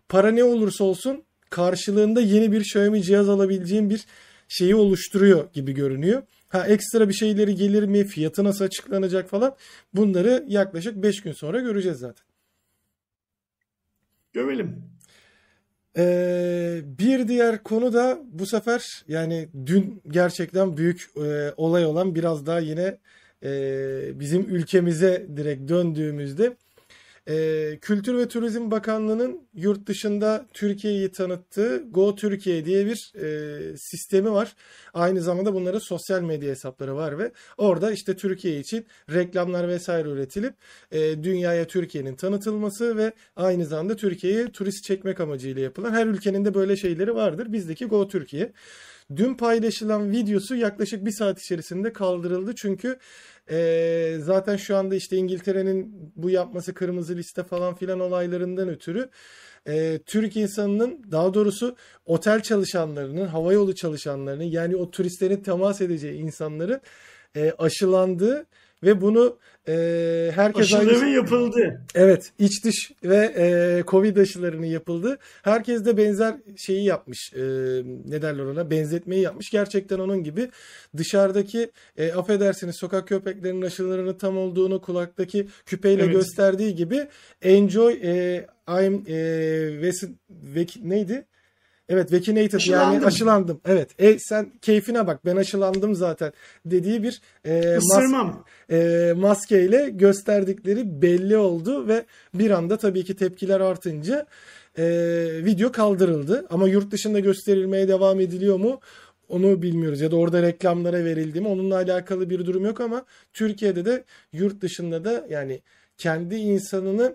para ne olursa olsun karşılığında yeni bir Xiaomi cihaz alabileceğin bir şeyi oluşturuyor gibi görünüyor. Ha ekstra bir şeyleri gelir mi? Fiyatı nasıl açıklanacak falan. Bunları yaklaşık 5 gün sonra göreceğiz zaten. Görelim. Ee, bir diğer konu da bu sefer yani dün gerçekten büyük e, olay olan biraz daha yine e, bizim ülkemize direkt döndüğümüzde e, Kültür ve Turizm Bakanlığı'nın yurt dışında Türkiye'yi tanıttığı Go Türkiye diye bir e, sistemi var. Aynı zamanda bunların sosyal medya hesapları var ve orada işte Türkiye için reklamlar vesaire üretilip e, dünyaya Türkiye'nin tanıtılması ve aynı zamanda Türkiye'yi turist çekmek amacıyla yapılan her ülkenin de böyle şeyleri vardır. Bizdeki Go Türkiye. Dün paylaşılan videosu yaklaşık bir saat içerisinde kaldırıldı. Çünkü e, zaten şu anda işte İngiltere'nin bu yapması kırmızı liste falan filan olaylarından ötürü e, Türk insanının daha doğrusu otel çalışanlarının, havayolu çalışanlarının yani o turistlerin temas edeceği insanların e, aşılandığı ve bunu e, herkes Aşıları aynı... yapıldı. Evet, iç dış ve e, Covid aşılarının yapıldı. Herkes de benzer şeyi yapmış. E, ne derler ona? Benzetmeyi yapmış. Gerçekten onun gibi dışarıdaki e, affedersiniz sokak köpeklerinin aşılarının tam olduğunu kulaktaki küpeyle Evet. gösterdiği gibi enjoy e, I'm e, ves- vek- neydi? Evet, vaccinated yani Aşılandım. aşılandım. Evet. E, sen keyfine bak ben aşılandım zaten dediği bir e, mas- e, maskeyle gösterdikleri belli oldu ve bir anda tabii ki tepkiler artınca e, video kaldırıldı. Ama yurt dışında gösterilmeye devam ediliyor mu? Onu bilmiyoruz ya da orada reklamlara verildi mi? Onunla alakalı bir durum yok ama Türkiye'de de yurt dışında da yani kendi insanını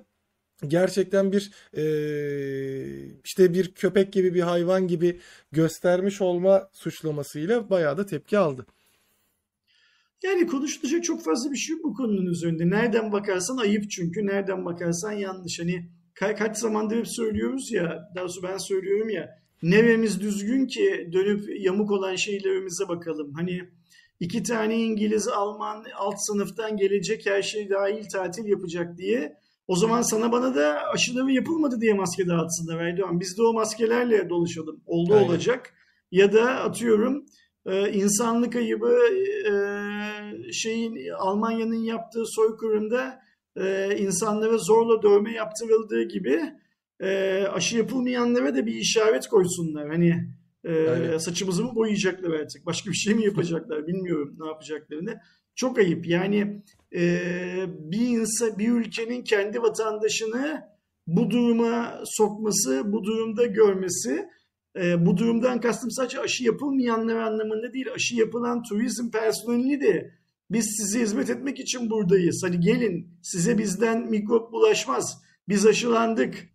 gerçekten bir e, işte bir köpek gibi bir hayvan gibi göstermiş olma suçlamasıyla bayağı da tepki aldı. Yani konuşulacak çok fazla bir şey yok bu konunun üzerinde. Nereden bakarsan ayıp çünkü. Nereden bakarsan yanlış. Hani ka- kaç zamandır hep söylüyoruz ya, daha doğrusu ben söylüyorum ya. Neremiz düzgün ki dönüp yamuk olan şeylerimize bakalım. Hani iki tane İngiliz, Alman alt sınıftan gelecek her şey dahil tatil yapacak diye. O zaman sana bana da aşıları yapılmadı diye maske dağıtsınlar Erdoğan. Biz de o maskelerle dolaşalım. Oldu Aynen. olacak. Ya da atıyorum e, insanlık ayıbı e, şeyin Almanya'nın yaptığı soykırımda e, insanlara zorla dövme yaptırıldığı gibi e, aşı yapılmayanlara da bir işaret koysunlar. Hani e, Aynen. saçımızı mı boyayacaklar artık? Başka bir şey mi yapacaklar? Bilmiyorum ne yapacaklarını. Çok ayıp. Yani bir insan, bir ülkenin kendi vatandaşını bu duruma sokması, bu durumda görmesi, e, bu durumdan kastım sadece aşı yapılmayanlar anlamında değil, aşı yapılan turizm personeli de biz size hizmet etmek için buradayız. Hani gelin size bizden mikrop bulaşmaz. Biz aşılandık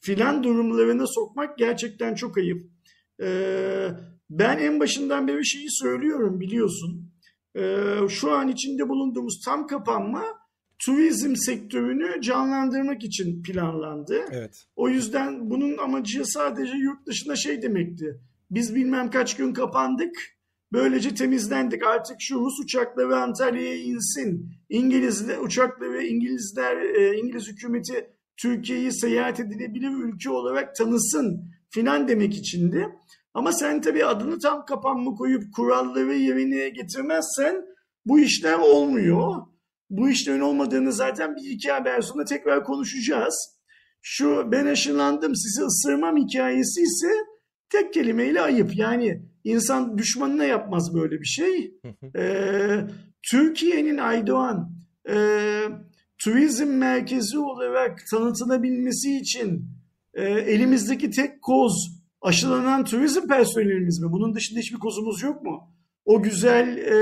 filan durumlarına sokmak gerçekten çok ayıp. Ee, ben en başından beri şeyi söylüyorum biliyorsun. Ee, şu an içinde bulunduğumuz tam kapanma turizm sektörünü canlandırmak için planlandı. Evet. O yüzden bunun amacı sadece yurt dışında şey demekti. Biz bilmem kaç gün kapandık. Böylece temizlendik. Artık şu Rus uçakları Antalya'ya insin. İngiliz uçakları İngilizler e, İngiliz hükümeti Türkiye'yi seyahat edilebilir ülke olarak tanısın filan demek içindi. Ama sen tabii adını tam kapanma koyup kuralları yerine getirmezsen bu işler olmuyor. Bu işlerin olmadığını zaten bir iki haber sonra tekrar konuşacağız. Şu ben aşılandım sizi ısırmam hikayesi ise tek kelimeyle ayıp. Yani insan düşmanına yapmaz böyle bir şey. Ee, Türkiye'nin Aydoğan e, turizm merkezi olarak tanıtılabilmesi için e, elimizdeki tek koz aşılanan turizm personelimiz mi? Bunun dışında hiçbir kozumuz yok mu? O güzel e,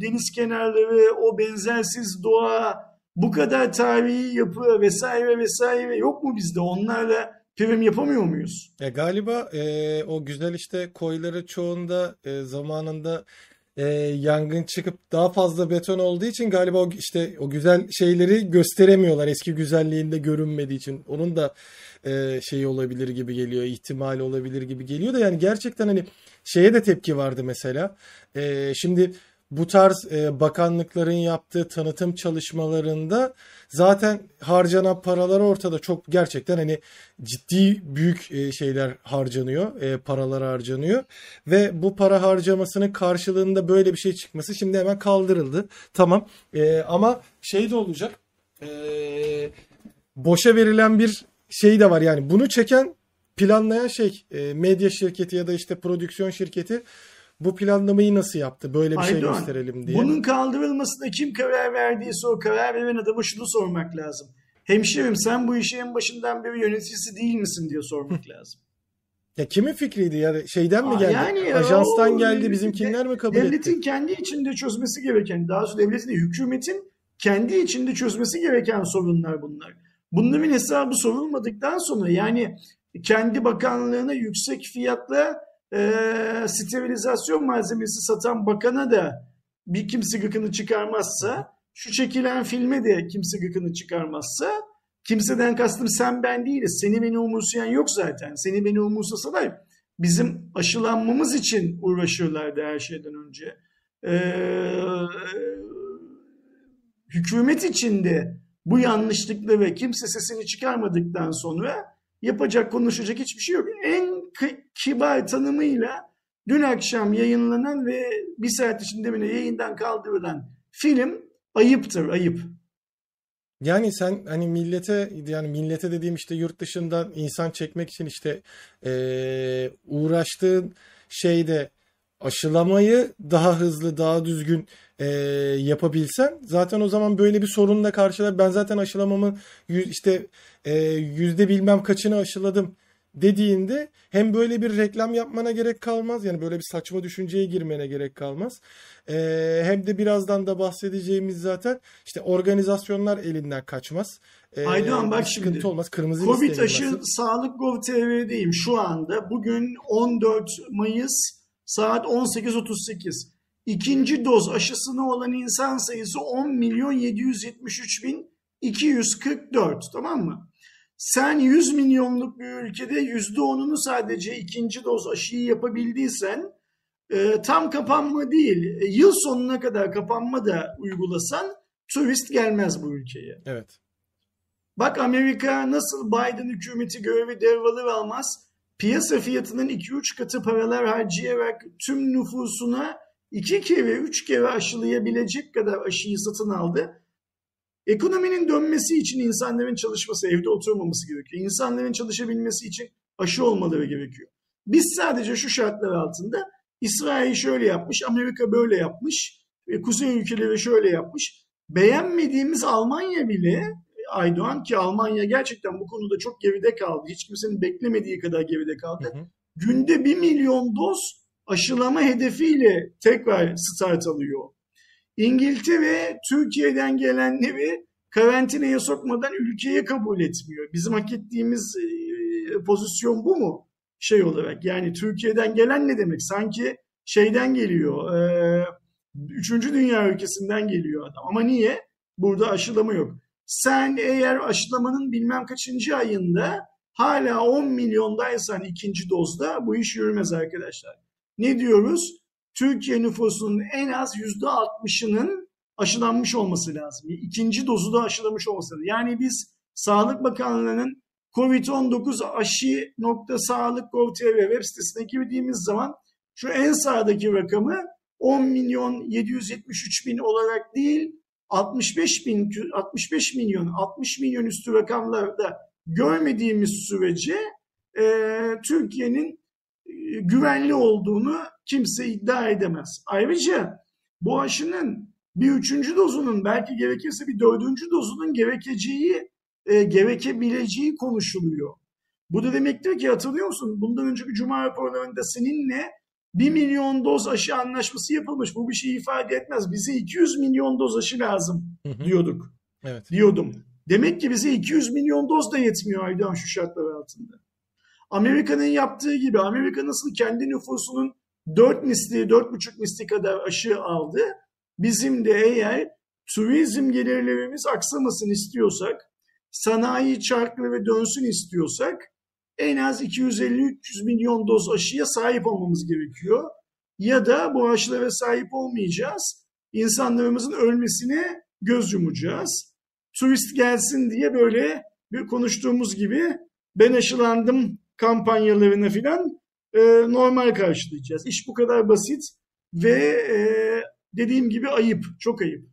deniz kenarları, o benzersiz doğa, bu kadar tarihi yapı vesaire vesaire yok mu bizde? Onlarla prim yapamıyor muyuz? Ya galiba e, o güzel işte koyları çoğunda e, zamanında e, yangın çıkıp daha fazla beton olduğu için galiba o işte o güzel şeyleri gösteremiyorlar eski güzelliğinde görünmediği için. Onun da e, şeyi olabilir gibi geliyor, ihtimali olabilir gibi geliyor da yani gerçekten hani şeye de tepki vardı mesela. E, şimdi bu tarz e, bakanlıkların yaptığı tanıtım çalışmalarında zaten harcanan paralar ortada çok gerçekten hani ciddi büyük e, şeyler harcanıyor, e, paralar harcanıyor ve bu para harcamasının karşılığında böyle bir şey çıkması şimdi hemen kaldırıldı. Tamam E, ama şey de olacak e, boşa verilen bir şey de var yani bunu çeken planlayan şey e, medya şirketi ya da işte prodüksiyon şirketi bu planlamayı nasıl yaptı? Böyle bir şey Aydoğan, gösterelim diye. Bunun kaldırılmasına kim karar verdiyse o karar veren adama şunu sormak lazım. Hemşerim sen bu işi en başından beri yöneticisi değil misin diye sormak lazım. Ya kimin fikriydi ya? Şeyden mi Aa, geldi? yani Ajanstan o- geldi, bizimkinler mi kabul Devletin etti? kendi içinde çözmesi gereken, daha doğrusu devletin hükümetin kendi içinde çözmesi gereken sorunlar bunlar. Bunların hesabı sorulmadıktan sonra yani kendi bakanlığına yüksek fiyatla e, sterilizasyon malzemesi satan bakana da bir kimse gıkını çıkarmazsa, şu çekilen filme de kimse gıkını çıkarmazsa, kimseden kastım sen ben değiliz. Seni beni umursayan yok zaten. Seni beni umursasalar bizim aşılanmamız için uğraşıyorlardı her şeyden önce. Ee, hükümet içinde bu yanlışlıkla ve kimse sesini çıkarmadıktan sonra yapacak konuşacak hiçbir şey yok. En kibar tanımıyla dün akşam yayınlanan ve bir saat içinde bile yayından kaldırılan film ayıptır ayıp. Yani sen hani millete yani millete dediğim işte yurt dışından insan çekmek için işte eee, uğraştığın şeyde aşılamayı daha hızlı daha düzgün eee, yapabilsen zaten o zaman böyle bir sorunla karşılar. Ben zaten aşılamamı işte eee, yüzde bilmem kaçını aşıladım dediğinde hem böyle bir reklam yapmana gerek kalmaz yani böyle bir saçma düşünceye girmene gerek kalmaz. Eee, hem de birazdan da bahsedeceğimiz zaten işte organizasyonlar elinden kaçmaz. Eee, Aydoğan bak sıkıntı şimdi. olmaz. Kırmızı Covid aşı. Sağlık.gov.tr'deyim şu anda. Bugün 14 Mayıs saat 18.38. İkinci doz aşısına olan insan sayısı 10 milyon 773 bin 244 tamam mı? Sen 100 milyonluk bir ülkede %10'unu sadece ikinci doz aşıyı yapabildiysen e, tam kapanma değil e, yıl sonuna kadar kapanma da uygulasan turist gelmez bu ülkeye. Evet. Bak Amerika nasıl Biden hükümeti görevi devralır almaz piyasa fiyatının 2-3 katı paralar harcayarak tüm nüfusuna 2 kere 3 kere aşılayabilecek kadar aşıyı satın aldı. Ekonominin dönmesi için insanların çalışması, evde oturmaması gerekiyor. İnsanların çalışabilmesi için aşı olmaları gerekiyor. Biz sadece şu şartlar altında İsrail şöyle yapmış, Amerika böyle yapmış, e, Kuzey ülkeleri şöyle yapmış. Beğenmediğimiz Almanya bile Aydoğan ki Almanya gerçekten bu konuda çok geride kaldı. Hiç kimsenin beklemediği kadar geride kaldı. Hı hı. Günde 1 milyon doz aşılama hedefiyle tekrar start alıyor. İngiltere Türkiye'den gelenleri karantinaya sokmadan ülkeye kabul etmiyor. Bizim hak ettiğimiz e, pozisyon bu mu? Şey olarak yani Türkiye'den gelen ne demek? Sanki şeyden geliyor. E, üçüncü dünya ülkesinden geliyor adam. Ama niye? Burada aşılama yok. Sen eğer aşılamanın bilmem kaçıncı ayında hala 10 milyondaysan ikinci dozda bu iş yürümez arkadaşlar. Ne diyoruz? Türkiye nüfusunun en az %60'ının aşılanmış olması lazım. İkinci dozu da aşılamış olması lazım. Yani biz Sağlık Bakanlığı'nın COVID-19 aşı.sağlık.gov.tr web sitesine girdiğimiz zaman şu en sağdaki rakamı 10 milyon 773 bin olarak değil 65 bin 65 milyon 60 milyon üstü rakamlarda görmediğimiz sürece e, Türkiye'nin e, güvenli olduğunu kimse iddia edemez. Ayrıca bu aşının bir üçüncü dozunun belki gerekirse bir dördüncü dozunun gerekeceği e, gerekebileceği konuşuluyor. Bu da demektir ki hatırlıyor musun? Bundan önceki Cuma raporlarında seninle 1 milyon doz aşı anlaşması yapılmış. Bu bir şey ifade etmez. Bize 200 milyon doz aşı lazım diyorduk. Evet. Diyordum. Demek ki bize 200 milyon doz da yetmiyor Aydan şu şartlar altında. Amerika'nın yaptığı gibi Amerika nasıl kendi nüfusunun 4 misli, 4,5 misli kadar aşı aldı. Bizim de eğer turizm gelirlerimiz aksamasın istiyorsak, sanayi çarklı ve dönsün istiyorsak en az 250-300 milyon doz aşıya sahip olmamız gerekiyor. ya da bu aşılara sahip olmayacağız. İnsanlarımızın ölmesine göz yumacağız. Turist gelsin diye böyle bir konuştuğumuz gibi ben aşılandım kampanyalarını filan e, normal karşılayacağız. İş bu kadar basit ve e, dediğim gibi ayıp, çok ayıp.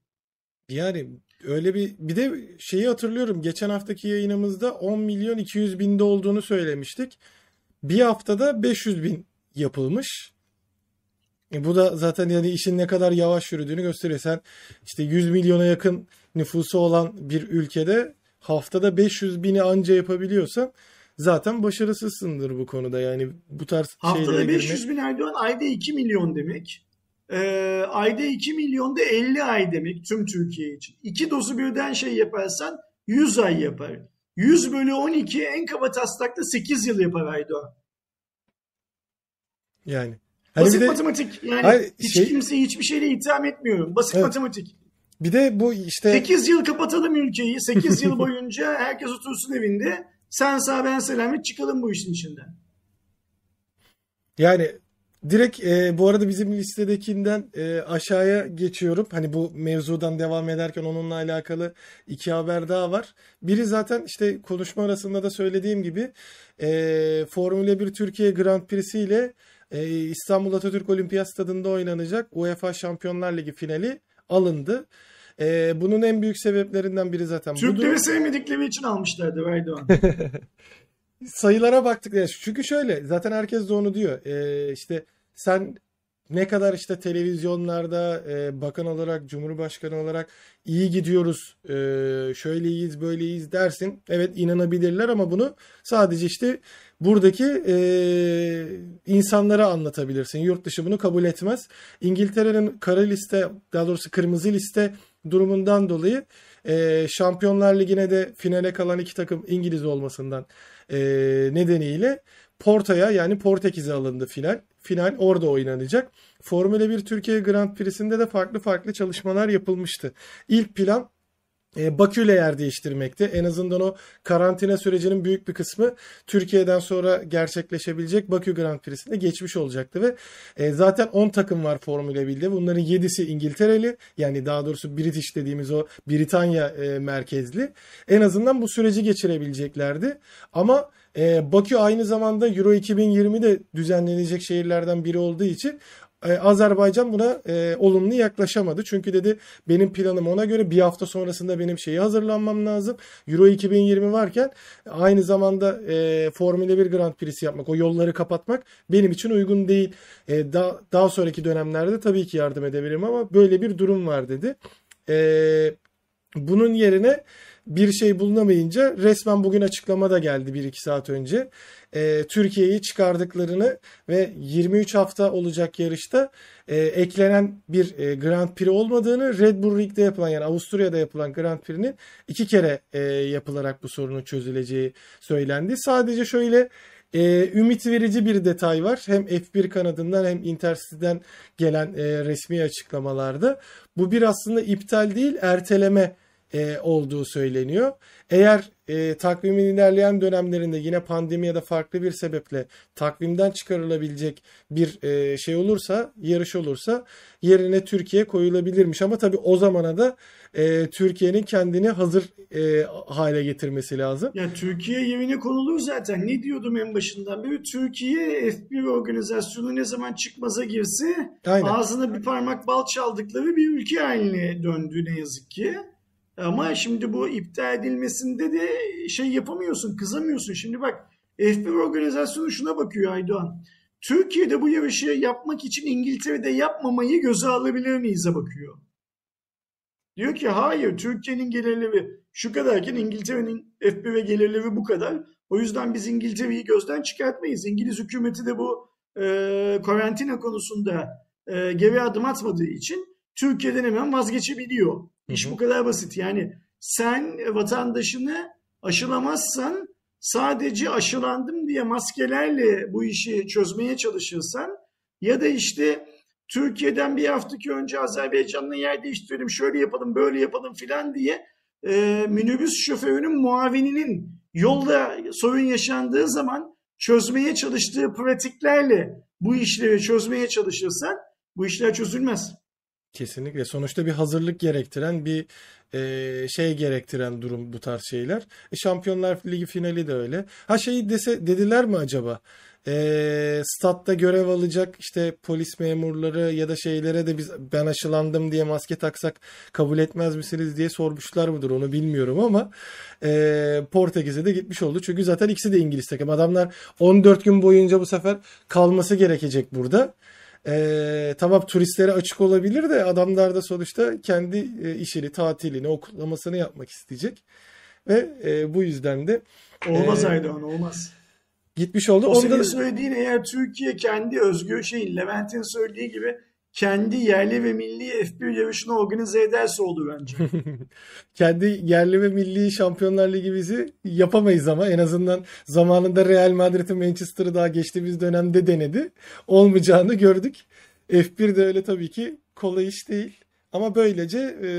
Yani öyle bir bir de şeyi hatırlıyorum. Geçen haftaki yayınımızda 10 milyon 200 binde olduğunu söylemiştik. Bir haftada 500 bin yapılmış. E bu da zaten yani işin ne kadar yavaş yürüdüğünü gösteriyor. Sen işte 100 milyona yakın nüfusu olan bir ülkede haftada 500 bini anca yapabiliyorsan zaten başarısızsındır bu konuda. Yani bu tarz Haftada şeylere 500 girmek. bin Erdoğan ayda 2 milyon demek. Ee, ayda 2 milyon da 50 ay demek tüm Türkiye için. İki dozu birden şey yaparsan 100 ay yapar. 100 bölü 12 en kaba taslakta 8 yıl yapar Aydoğan. Yani. Hani Basit de matematik. Yani Hayır, hiç şey- kimseyi hiçbir şeyle itham etmiyorum. Basit Evet. matematik. bir de bu işte 8 yıl kapatalım ülkeyi. 8 yıl boyunca (laughs) herkes otursun evinde. Sen sağ ben selamet çıkalım bu işin içinden. Yani direkt e, bu arada bizim listedekinden e, aşağıya geçiyorum. Hani bu mevzudan devam ederken onunla alakalı iki haber daha var. Biri zaten işte konuşma arasında da söylediğim gibi e, Formula 1 Türkiye Grand Prix'si ile e, İstanbul Atatürk Olimpiyat Stadında oynanacak UEFA Şampiyonlar Ligi finali alındı. E, bunun en büyük sebeplerinden biri zaten budur. Türkleri sevmedikleri için almışlardı Aydoğan. (laughs) sayılara baktık. Çünkü şöyle zaten herkes de onu diyor. Ee, işte sen ne kadar işte televizyonlarda e, bakan olarak, cumhurbaşkanı olarak iyi gidiyoruz, e, şöyle iyiyiz, böyle iyiyiz dersin. Evet inanabilirler ama bunu sadece işte buradaki e, insanlara anlatabilirsin. Yurt dışı bunu kabul etmez. İngiltere'nin kara liste, daha doğrusu kırmızı liste durumundan dolayı e, Şampiyonlar Ligi'ne de finale kalan iki takım İngiliz olmasından e, nedeniyle Porto'ya yani Portekiz'e alındı final. Final orada oynanacak. Formula 1 Türkiye Grand Prix'sinde de farklı farklı çalışmalar yapılmıştı. İlk plan e, Bakü ile yer değiştirmekti. En azından o karantina sürecinin büyük bir kısmı Türkiye'den sonra gerçekleşebilecek Bakü Grand Prix'sinde geçmiş olacaktı ve e, zaten 10 takım var Formula 1'de. Bunların 7'si İngiltereli yani daha doğrusu British dediğimiz o Britanya e, merkezli. En azından bu süreci geçirebileceklerdi. Ama e, Bakü aynı zamanda Euro 2020'de düzenlenecek şehirlerden biri olduğu için e, Azerbaycan buna e, olumlu yaklaşamadı. Çünkü dedi benim planım ona göre bir hafta sonrasında benim şeyi hazırlanmam lazım. Euro 2020 varken aynı zamanda e, Formula 1 Grand Prix'si yapmak, o yolları kapatmak benim için uygun değil. E, daha, daha sonraki dönemlerde tabii ki yardım edebilirim ama böyle bir durum var dedi. E, bunun yerine bir şey bulunamayınca resmen bugün açıklama da geldi 1-2 saat önce. E, Türkiye'yi çıkardıklarını ve 23 hafta olacak yarışta e, eklenen bir e, Grand Prix olmadığını Red Bull Ring'de yapılan yani Avusturya'da yapılan Grand Prix'nin iki kere e, yapılarak bu sorunun çözüleceği söylendi. Sadece şöyle e, ümit verici bir detay var. Hem F1 kanadından hem Intercity'den gelen e, resmi açıklamalarda. Bu bir aslında iptal değil erteleme e, olduğu söyleniyor. Eğer e, takvimin ilerleyen dönemlerinde yine pandemi ya da farklı bir sebeple takvimden çıkarılabilecek bir e, şey olursa, yarış olursa yerine Türkiye koyulabilirmiş. Ama tabii o zamana da e, Türkiye'nin kendini hazır e, hale getirmesi lazım. Ya Türkiye yerine konulur zaten. Ne diyordum en başından beri? Türkiye F1 organizasyonu ne zaman çıkmaza girse Aynen. ağzına bir parmak bal çaldıkları bir ülke haline döndü ne yazık ki. Ama şimdi bu iptal edilmesinde de şey yapamıyorsun, kızamıyorsun. Şimdi bak F1 organizasyonu şuna bakıyor Aydoğan. Türkiye'de bu yarışı yapmak için İngiltere'de yapmamayı göze alabilir miyiz'e bakıyor. Diyor ki hayır Türkiye'nin gelirleri şu kadarken İngiltere'nin F1'e gelirleri bu kadar. O yüzden biz İngiltere'yi gözden çıkartmayız. İngiliz hükümeti de bu e, karantina konusunda e, geri adım atmadığı için Türkiye'den hemen vazgeçebiliyor. İş bu kadar basit. Yani sen vatandaşını aşılamazsan sadece aşılandım diye maskelerle bu işi çözmeye çalışırsan ya da işte Türkiye'den bir haftaki önce Azerbaycan'la yer değiştirelim, şöyle yapalım, böyle yapalım filan diye e, minibüs şoförünün muavininin yolda sorun yaşandığı zaman çözmeye çalıştığı pratiklerle bu işleri çözmeye çalışırsan bu işler çözülmez. Kesinlikle. Sonuçta bir hazırlık gerektiren, bir e, şey gerektiren durum bu tarz şeyler. E, Şampiyonlar Ligi finali de öyle. Ha şeyi dese dediler mi acaba? E, statta görev alacak işte polis memurları ya da şeylere de biz ben aşılandım diye maske taksak kabul etmez misiniz diye sormuşlar mıdır onu bilmiyorum ama e, Portekiz'e de gitmiş oldu. Çünkü zaten ikisi de İngiliz takım. Adamlar 14 gün boyunca bu sefer kalması gerekecek burada. Ee, tamam turistlere açık olabilir de adamlar da sonuçta kendi e, işini, tatilini, okullamasını yapmak isteyecek. Ve e, bu yüzden de Olmaz e, Aydoğan olmaz. gitmiş oldu. O Onda senin söylediğin eğer Türkiye kendi özgür şeyin Levent'in söylediği gibi kendi yerli ve milli F1 yarışını organize ederse olur bence. (laughs) kendi yerli ve milli Şampiyonlar Ligi bizi yapamayız ama en azından zamanında Real Madrid'i Manchester'ı daha geçtiğimiz dönemde denedi. Olmayacağını gördük. F1 de öyle tabii ki kolay iş değil. Ama böylece e,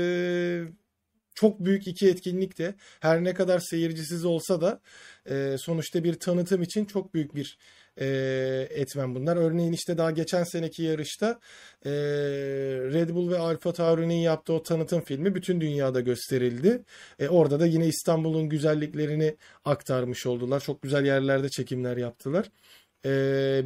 çok büyük iki etkinlik de her ne kadar seyircisiz olsa da e, sonuçta bir tanıtım için çok büyük bir e, etmen bunlar. Örneğin işte daha geçen seneki yarışta e, Red Bull ve Alfa Tauri'nin yaptığı o tanıtım filmi bütün dünyada gösterildi. E, orada da yine İstanbul'un güzelliklerini aktarmış oldular. Çok güzel yerlerde çekimler yaptılar. E,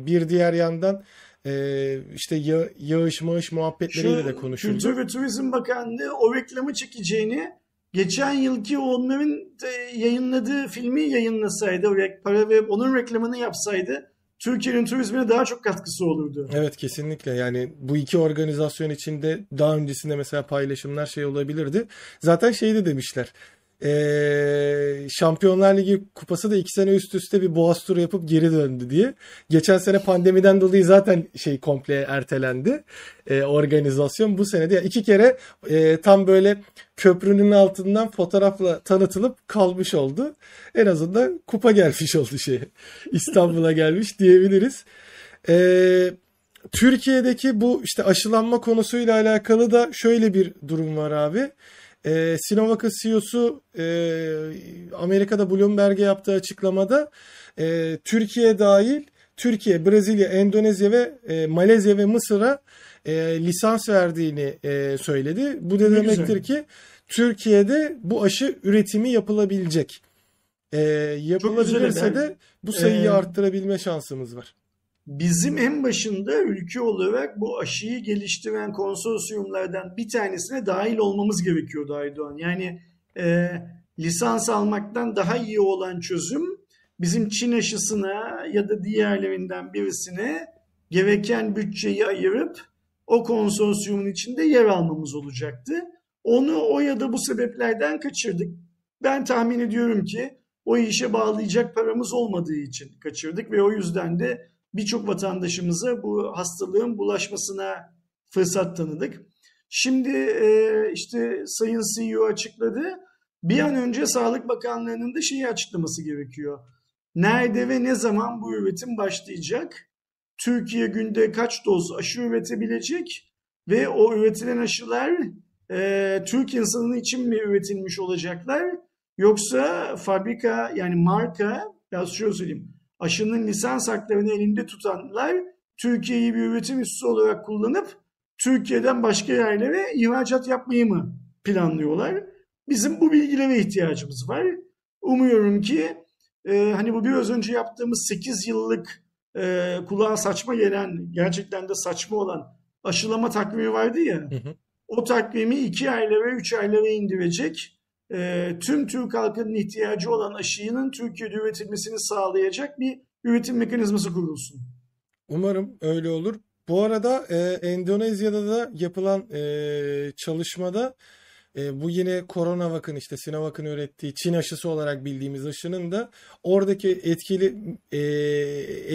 bir diğer yandan e, işte ya- yağış mağış muhabbetleriyle de Şu konuşuldu. Kültür ve Turizm Bakanlığı o reklamı çekeceğini geçen yılki onların e, yayınladığı filmi yayınlasaydı, para verip onun reklamını yapsaydı Türkiye'nin turizmine daha çok katkısı olurdu. Evet kesinlikle yani bu iki organizasyon içinde daha öncesinde mesela paylaşımlar şey olabilirdi. Zaten şey de demişler. Eee, Şampiyonlar Ligi kupası da iki sene üst üste bir boğaz turu yapıp geri döndü diye. Geçen sene pandemiden dolayı zaten şey komple ertelendi eee, organizasyon. Bu sene de yani iki kere eee, tam böyle köprünün altından fotoğrafla tanıtılıp kalmış oldu. En azından kupa gelmiş oldu şey. (laughs) İstanbul'a gelmiş diyebiliriz. Eee Türkiye'deki bu işte aşılanma konusuyla alakalı da şöyle bir durum var abi. Ee, Sinovac'ın CEO'su e, Amerika'da Bloomberg'e yaptığı açıklamada e, Türkiye dahil Türkiye, Brezilya, Endonezya ve e, Malezya ve Mısır'a e, lisans verdiğini e, söyledi. Bu da Ne demektir güzel. ki Türkiye'de bu aşı üretimi yapılabilecek. E, yapılabilirse de bu sayıyı Ee, arttırabilme şansımız var. Bizim en başında ülke olarak bu aşıyı geliştiren konsorsiyumlardan bir tanesine dahil olmamız gerekiyordu Aydoğan. Yani e, lisans almaktan daha iyi olan çözüm bizim Çin aşısına ya da diğerlerinden birisine gereken bütçeyi ayırıp o konsorsiyumun içinde yer almamız olacaktı. Onu o ya da bu sebeplerden kaçırdık. Ben tahmin ediyorum ki o işe bağlayacak paramız olmadığı için kaçırdık ve o yüzden de birçok vatandaşımıza bu hastalığın bulaşmasına fırsat tanıdık. Şimdi e, işte Sayın CEO açıkladı. Bir an önce Sağlık Bakanlığı'nın da şeyi açıklaması gerekiyor. Nerede ve ne zaman bu üretim başlayacak? Türkiye günde kaç doz aşı üretebilecek? Ve o üretilen aşılar e, Türk insanı için mi üretilmiş olacaklar? Yoksa fabrika yani marka, biraz şöyle söyleyeyim, aşının lisans haklarını elinde tutanlar Türkiye'yi bir üretim üssü olarak kullanıp Türkiye'den başka yerlere ihracat yapmayı mı planlıyorlar? Bizim bu bilgilere ihtiyacımız var. Umuyorum ki e, hani bu biraz önce yaptığımız 8 yıllık e, kulağa saçma gelen, gerçekten de saçma olan aşılama takvimi vardı ya. Hı hı. O takvimi 2 aylara, 3 aylara indirecek. E, tüm Türk halkının ihtiyacı olan aşının Türkiye'de üretilmesini sağlayacak bir üretim mekanizması kurulsun. Umarım öyle olur. Bu arada e, Endonezya'da da yapılan e, çalışmada e, bu yine CoronaVac'ın işte Sinovac'ın ürettiği Çin aşısı olarak bildiğimiz aşının da oradaki etkili e,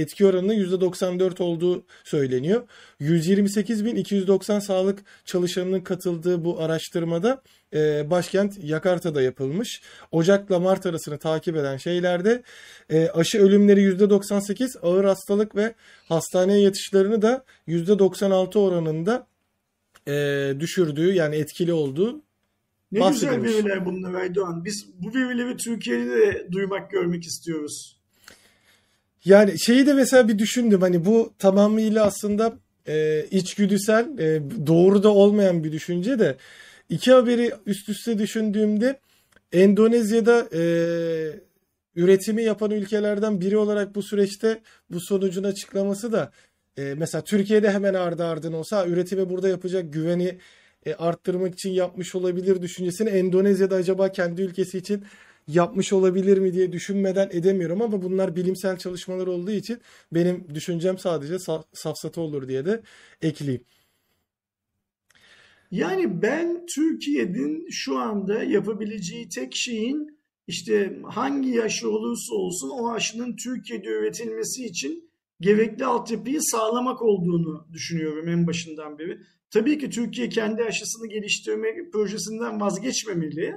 etki oranının %94 olduğu söyleniyor. 128.290 sağlık çalışanının katıldığı bu araştırmada e, başkent Yakarta'da yapılmış. Ocak'la Mart arasını takip eden şeylerde e, aşı ölümleri %98, ağır hastalık ve hastaneye yatışlarını da %96 oranında e, düşürdüğü yani etkili olduğu Ne güzel bahsedilmiş. veriler bunlar Erdoğan. Biz bu verileri Türkiye'de de duymak, görmek istiyoruz. Yani şeyi de mesela bir düşündüm hani bu tamamıyla aslında e, içgüdüsel e, doğru da olmayan bir düşünce de iki haberi üst üste düşündüğümde Endonezya'da e, üretimi yapan ülkelerden biri olarak bu süreçte bu sonucun açıklaması da e, mesela Türkiye'de hemen ardı ardına olsa üretimi burada yapacak güveni e, arttırmak için yapmış olabilir düşüncesini Endonezya'da acaba kendi ülkesi için yapmış olabilir mi diye düşünmeden edemiyorum ama bunlar bilimsel çalışmalar olduğu için benim düşüncem sadece sa- safsata olur diye de ekleyeyim. Yani ben Türkiye'nin şu anda yapabileceği tek şeyin işte hangi yaşı olursa olsun o aşının Türkiye'de üretilmesi için gerekli altyapıyı sağlamak olduğunu düşünüyorum en başından beri. Tabii ki Türkiye kendi aşısını geliştirme projesinden vazgeçmemeli.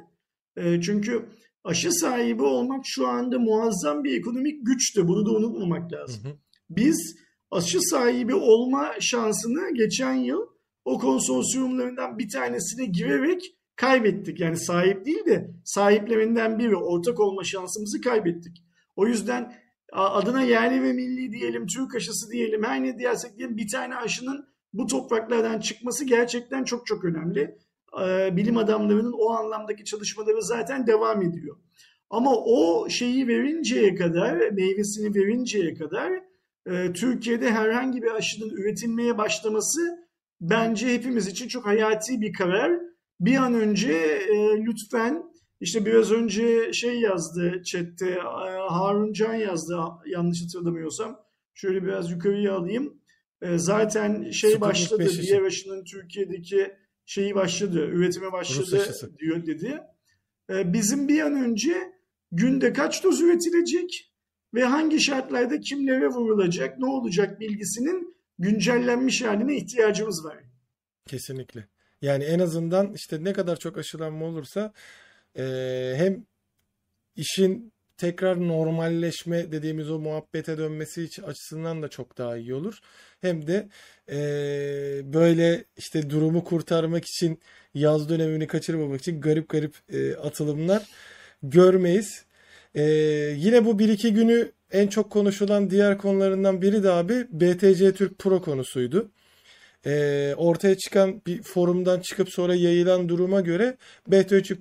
E, çünkü aşı sahibi olmak şu anda muazzam bir ekonomik güçtü. Bunu da unutmamak lazım. Biz aşı sahibi olma şansını geçen yıl o konsorsiyumlarından bir tanesine girerek kaybettik. Yani sahip değil de sahiplerinden biri ortak olma şansımızı kaybettik. O yüzden adına yerli ve milli diyelim, Türk aşısı diyelim, her ne diyersek diyelim bir tane aşının bu topraklardan çıkması gerçekten çok çok önemli. Bilim adamlarının o anlamdaki çalışmaları zaten devam ediyor. Ama o şeyi verinceye kadar, meyvesini verinceye kadar Türkiye'de herhangi bir aşının üretilmeye başlaması bence hepimiz için çok hayati bir karar. Bir an önce e, lütfen işte biraz önce şey yazdı chatte e, Harun Can yazdı yanlış hatırlamıyorsam. Şöyle biraz yukarıya alayım. E, zaten şey Sputnik başladı diğer aşının Türkiye'deki şeyi başladı, üretime başladı diyor dedi. E, bizim bir an önce günde kaç doz üretilecek ve hangi şartlarda kimlere vurulacak, ne olacak bilgisinin güncellenmiş haline ihtiyacımız var. Kesinlikle. Yani en azından işte ne kadar çok aşılanma olursa e, hem işin tekrar normalleşme dediğimiz o muhabbete dönmesi açısından da çok daha iyi olur. Hem de e, böyle işte durumu kurtarmak için yaz dönemini kaçırmamak için garip garip e, atılımlar görmeyiz. E, yine bu bir iki günü en çok konuşulan diğer konularından biri de abi BTC Türk Pro konusuydu. E, ortaya çıkan bir forumdan çıkıp sonra yayılan duruma göre BTC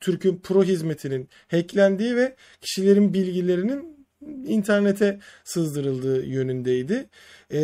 Türk'ün Pro hizmetinin hacklendiği ve kişilerin bilgilerinin internete sızdırıldığı yönündeydi. E,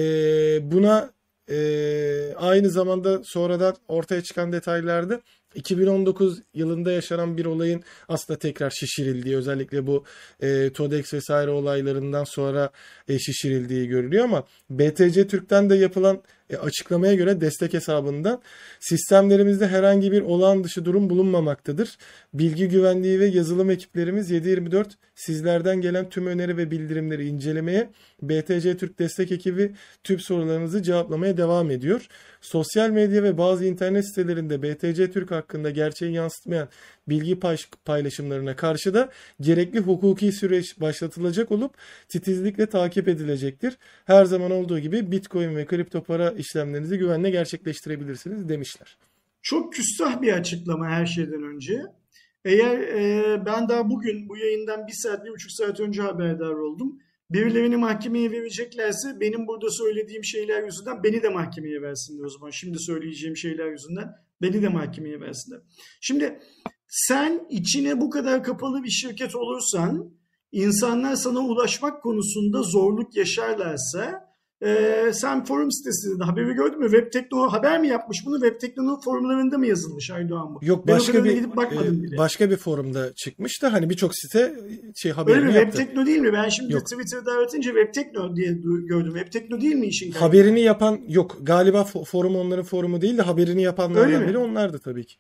buna e, aynı zamanda sonradan ortaya çıkan detaylarda 2019 yılında yaşanan bir olayın aslında tekrar şişirildiği özellikle bu e, TODEX vesaire olaylarından sonra e, şişirildiği görülüyor ama BTC Türk'ten de yapılan e, açıklamaya göre destek hesabında sistemlerimizde herhangi bir olağan dışı durum bulunmamaktadır. Bilgi güvenliği ve yazılım ekiplerimiz 7/24 sizlerden gelen tüm öneri ve bildirimleri incelemeye, BTC Türk destek ekibi tüm sorularınızı cevaplamaya devam ediyor. Sosyal medya ve bazı internet sitelerinde BTC Türk hakkında gerçeği yansıtmayan bilgi paylaşımlarına karşı da gerekli hukuki süreç başlatılacak olup titizlikle takip edilecektir. Her zaman olduğu gibi Bitcoin ve kripto para işlemlerinizi güvenle gerçekleştirebilirsiniz demişler. Çok küstah bir açıklama her şeyden önce. Eğer e, ben daha bugün bu yayından bir saat, bir buçuk saat önce haberdar oldum. Birilerini mahkemeye vereceklerse benim burada söylediğim şeyler yüzünden beni de mahkemeye versinler o zaman. Şimdi söyleyeceğim şeyler yüzünden beni de mahkemeye versinler. Şimdi sen içine bu kadar kapalı bir şirket olursan insanlar sana ulaşmak konusunda zorluk yaşarlarsa e, sen forum sitesinde haberi gördün mü? Web Tekno haber mi yapmış bunu? Web Tekno'nun forumlarında mı yazılmış Aydoğan bu? Yok başka bir gidip bakmadım e, bile. başka bir forumda çıkmış da hani birçok site şey haberini Öyle mi? yaptı. Web Tekno değil mi? Ben şimdi yok. Twitter'da aratince Web Tekno diye gördüm. Web Tekno değil mi işin? Haberini yapan yok. Galiba forum onların forumu değil de haberini yapanlardan biri onlardı tabii ki.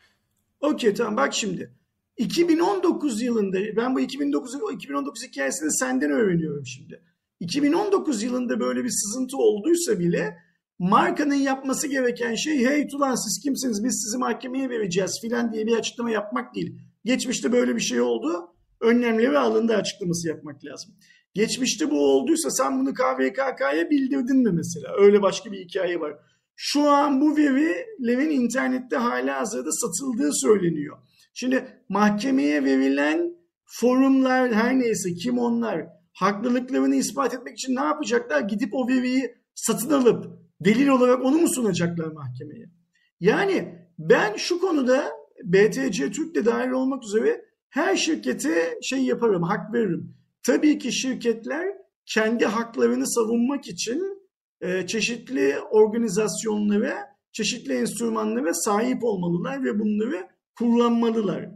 Okey tamam bak şimdi. 2019 yılında ben bu 2009 2019 hikayesini senden öğreniyorum şimdi. 2019 yılında böyle bir sızıntı olduysa bile markanın yapması gereken şey hey tulan siz kimsiniz biz sizi mahkemeye vereceğiz filan diye bir açıklama yapmak değil. Geçmişte böyle bir şey oldu. Önlemleri alındı açıklaması yapmak lazım. Geçmişte bu olduysa sen bunu KVKK'ya bildirdin mi mesela? Öyle başka bir hikaye var. Şu an bu verilerin internette hala hazırda satıldığı söyleniyor. Şimdi mahkemeye verilen forumlar her neyse kim onlar haklılıklarını ispat etmek için ne yapacaklar? Gidip o veriyi satın alıp delil olarak onu mu sunacaklar mahkemeye? Yani ben şu konuda BTC Türk de dahil olmak üzere her şirkete şey yaparım, hak veririm. Tabii ki şirketler kendi haklarını savunmak için e, çeşitli organizasyonlara, çeşitli enstrümanlara sahip olmalılar ve bunları kullanmalılar.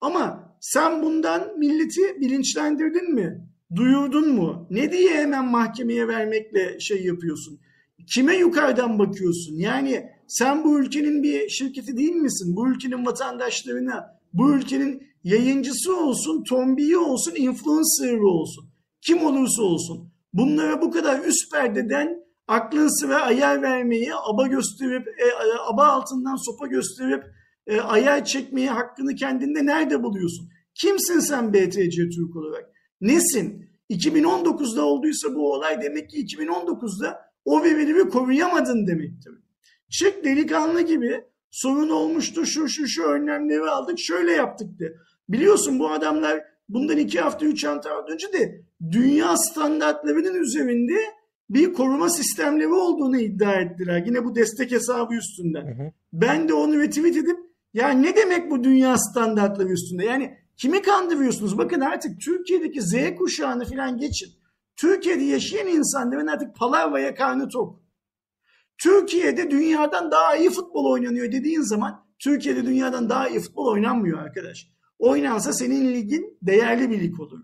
Ama sen bundan milleti bilinçlendirdin mi? Duyurdun mu? Ne diye hemen mahkemeye vermekle şey yapıyorsun? Kime yukarıdan bakıyorsun? Yani sen bu ülkenin bir şirketi değil misin? Bu ülkenin vatandaşlarına, bu ülkenin yayıncısı olsun, tombiyi olsun, influencer'ı olsun. Kim olursa olsun. Bunlara bu kadar üst perdeden aklın sıra ayar vermeyi, aba gösterip, e, aba altından sopa gösterip e, ayar çekmeyi hakkını kendinde nerede buluyorsun? Kimsin sen BTC Türk olarak? Nesin? 2019'da olduysa bu olay demek ki 2019'da o verileri koruyamadın demektir. Çık delikanlı gibi sorun olmuştu şu şu şu önlemleri aldık şöyle yaptık de. Biliyorsun bu adamlar bundan iki hafta üç hafta önce de dünya standartlarının üzerinde bir koruma sistemleri olduğunu iddia ettiler. Yine bu destek hesabı üstünden. Hı hı. Ben de onu retweet edip ya ne demek bu dünya standartları üstünde? Yani kimi kandırıyorsunuz? Bakın artık Türkiye'deki Z kuşağını falan geçin. Türkiye'de yaşayan insanların artık palavraya karnı tok. Türkiye'de dünyadan daha iyi futbol oynanıyor dediğin zaman Türkiye'de dünyadan daha iyi futbol oynanmıyor arkadaş. Oynansa senin ligin değerli bir lig olur.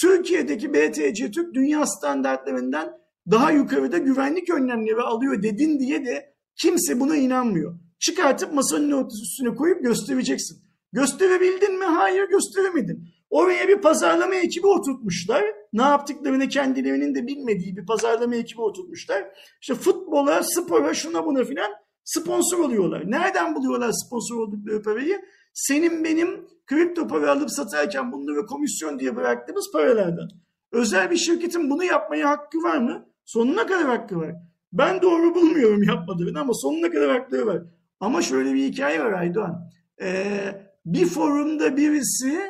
Türkiye'deki BTC Türk dünya standartlarından daha yukarıda güvenlik önlemleri alıyor dedin diye de kimse buna inanmıyor. Çıkartıp masanın ortası üstüne koyup göstereceksin. Gösterebildin mi? Hayır gösteremedin. Oraya bir pazarlama ekibi oturtmuşlar. Ne yaptıklarını kendilerinin de bilmediği bir pazarlama ekibi oturtmuşlar. İşte futbola, spora, şuna buna filan sponsor oluyorlar. Nereden buluyorlar sponsor oldukları parayı? Senin benim kripto para alıp satarken bunları komisyon diye bıraktığımız paralardan. Özel bir şirketin bunu yapmaya hakkı var mı? Sonuna kadar hakkı var. Ben doğru bulmuyorum yapmadığını ama sonuna kadar hakları var. Ama şöyle bir hikaye var Aydoğan. Ee, bir forumda birisi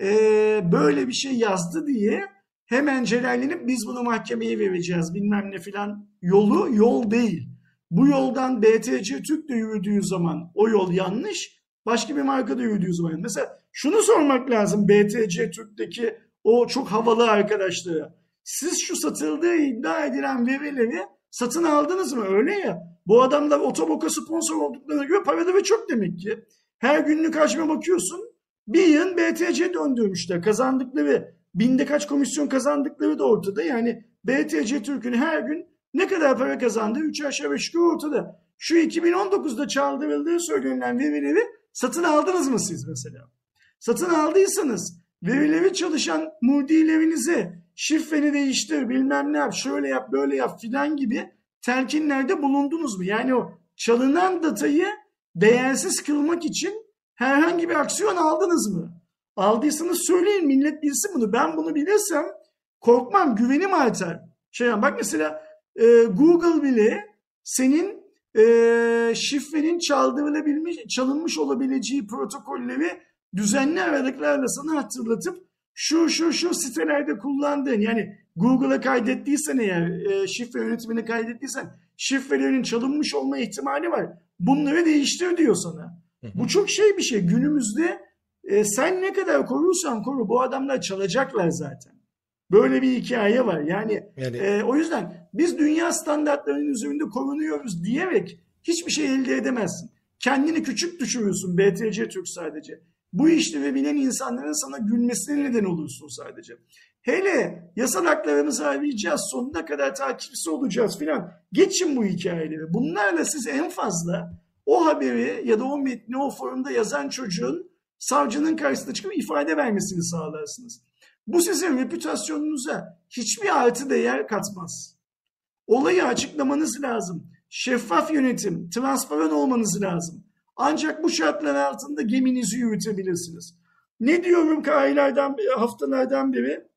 e, böyle bir şey yazdı diye hemen celallenip biz bunu mahkemeye vereceğiz bilmem ne filan yolu yol değil. Bu yoldan BTC Türk de yürüdüğü zaman o yol yanlış. Başka bir marka da yürüdüğü zaman. Mesela şunu sormak lazım BTC Türk'teki o çok havalı arkadaşlara. Siz şu satıldığı iddia edilen verileri satın aldınız mı? Öyle ya. Bu adamlar otoboka sponsor olduklarına göre paraları ve çok demek ki. Her günlük hacme bakıyorsun. Bir yıl BTC döndürmüşler. Kazandıkları, binde kaç komisyon kazandıkları da ortada. Yani BTC Türk'ün her gün ne kadar para kazandığı 3 aşağı 5 yukarı ortada. Şu 2019'da çaldırıldığı söylenen verileri satın aldınız mı siz mesela? Satın aldıysanız verileri çalışan mudilerinize şifreni değiştir bilmem ne yap şöyle yap böyle yap filan gibi telkinlerde bulundunuz mu? Yani o çalınan datayı değersiz kılmak için herhangi bir aksiyon aldınız mı? Aldıysanız söyleyin millet bilsin bunu. Ben bunu bilirsem korkmam güvenim artar. Şey bak mesela e, Google bile senin e, şifrenin çaldırılabilmiş, çalınmış olabileceği protokolleri düzenli aralıklarla sana hatırlatıp şu şu şu sitelerde kullandığın yani Google'a kaydettiysen eğer e, şifre yönetimini kaydettiysen şifrelerin çalınmış olma ihtimali var. Bunları değiştir diyor sana. Bu çok şey bir şey. Günümüzde e, sen ne kadar korursan koru bu adamlar çalacaklar zaten. Böyle bir hikaye var. Yani, yani... E, o yüzden biz dünya standartlarının üzerinde korunuyoruz diyerek hiçbir şey elde edemezsin. Kendini küçük düşürüyorsun BTC Türk sadece. Bu işlevi bilen insanların sana gülmesine neden olursun sadece. Hele yasal haklarımızı arayacağız, sonuna kadar takipçisi olacağız filan. Geçin bu hikayeleri. Bunlarla siz en fazla o haberi ya da o metni o forumda yazan çocuğun savcının karşısına çıkıp ifade vermesini sağlarsınız. Bu sizin reputasyonunuza hiçbir artı değer katmaz. Olayı açıklamanız lazım. Şeffaf yönetim, transparan olmanız lazım. Ancak bu şartlar altında geminizi yürütebilirsiniz. Ne diyorum ki aylardan, haftalardan beri?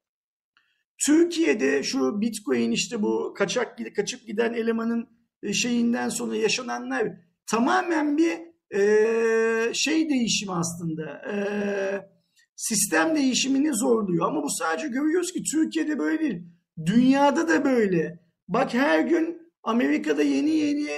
Türkiye'de şu Bitcoin işte bu kaçak kaçıp giden elemanın e, şeyinden sonra yaşananlar tamamen bir e, şey değişimi aslında. E, sistem değişimini zorluyor. Ama bu sadece görüyoruz ki Türkiye'de böyle değil. Dünyada da böyle. Bak her gün Amerika'da yeni yeni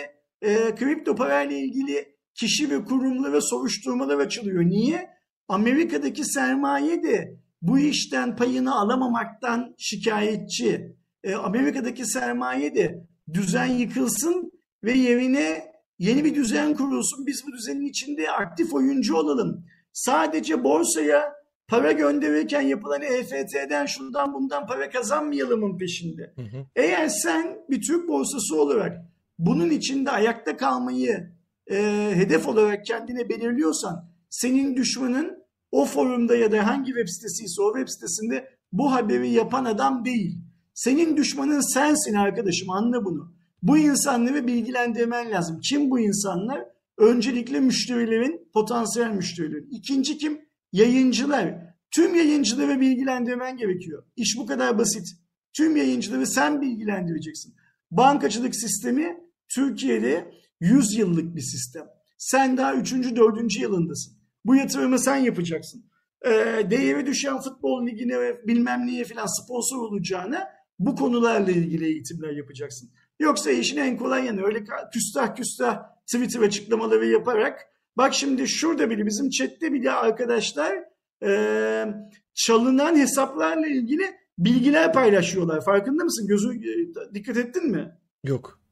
e, kripto parayla ilgili kişi ve kurumlara soruşturmalar açılıyor. Niye? Amerika'daki sermaye de bu işten payını alamamaktan şikayetçi. E, Amerika'daki sermaye de düzen yıkılsın ve yerine yeni bir düzen kurulsun. Biz bu düzenin içinde aktif oyuncu olalım. Sadece borsaya para gönderirken yapılan EFT'den şundan bundan para kazanmayalımın peşinde. Hı hı. Eğer sen bir Türk borsası olarak bunun içinde ayakta kalmayı e, hedef olarak kendine belirliyorsan senin düşmanın o forumda ya da hangi web sitesiyse o web sitesinde bu haberi yapan adam değil. Senin düşmanın sensin arkadaşım anla bunu. Bu insanları bilgilendirmen lazım. Kim bu insanlar? Öncelikle müşterilerin, potansiyel müşterilerin. İkinci kim? Yayıncılar. Tüm yayıncıları bilgilendirmen gerekiyor. İş bu kadar basit. Tüm yayıncıları sen bilgilendireceksin. Bankacılık sistemi Türkiye'de 100 yıllık bir sistem. Sen daha 3. 4. yılındasın. Bu yatırımı sen yapacaksın. Ee, değeri düşen futbol ligine ve bilmem neye falan sponsor olacağına bu konularla ilgili eğitimler yapacaksın. Yoksa işin en kolay yanı öyle küstah küstah Twitter açıklamaları yaparak bak şimdi şurada bile bizim chatte bile arkadaşlar e, çalınan hesaplarla ilgili bilgiler paylaşıyorlar. Farkında mısın? Gözü e, dikkat ettin mi? Yok.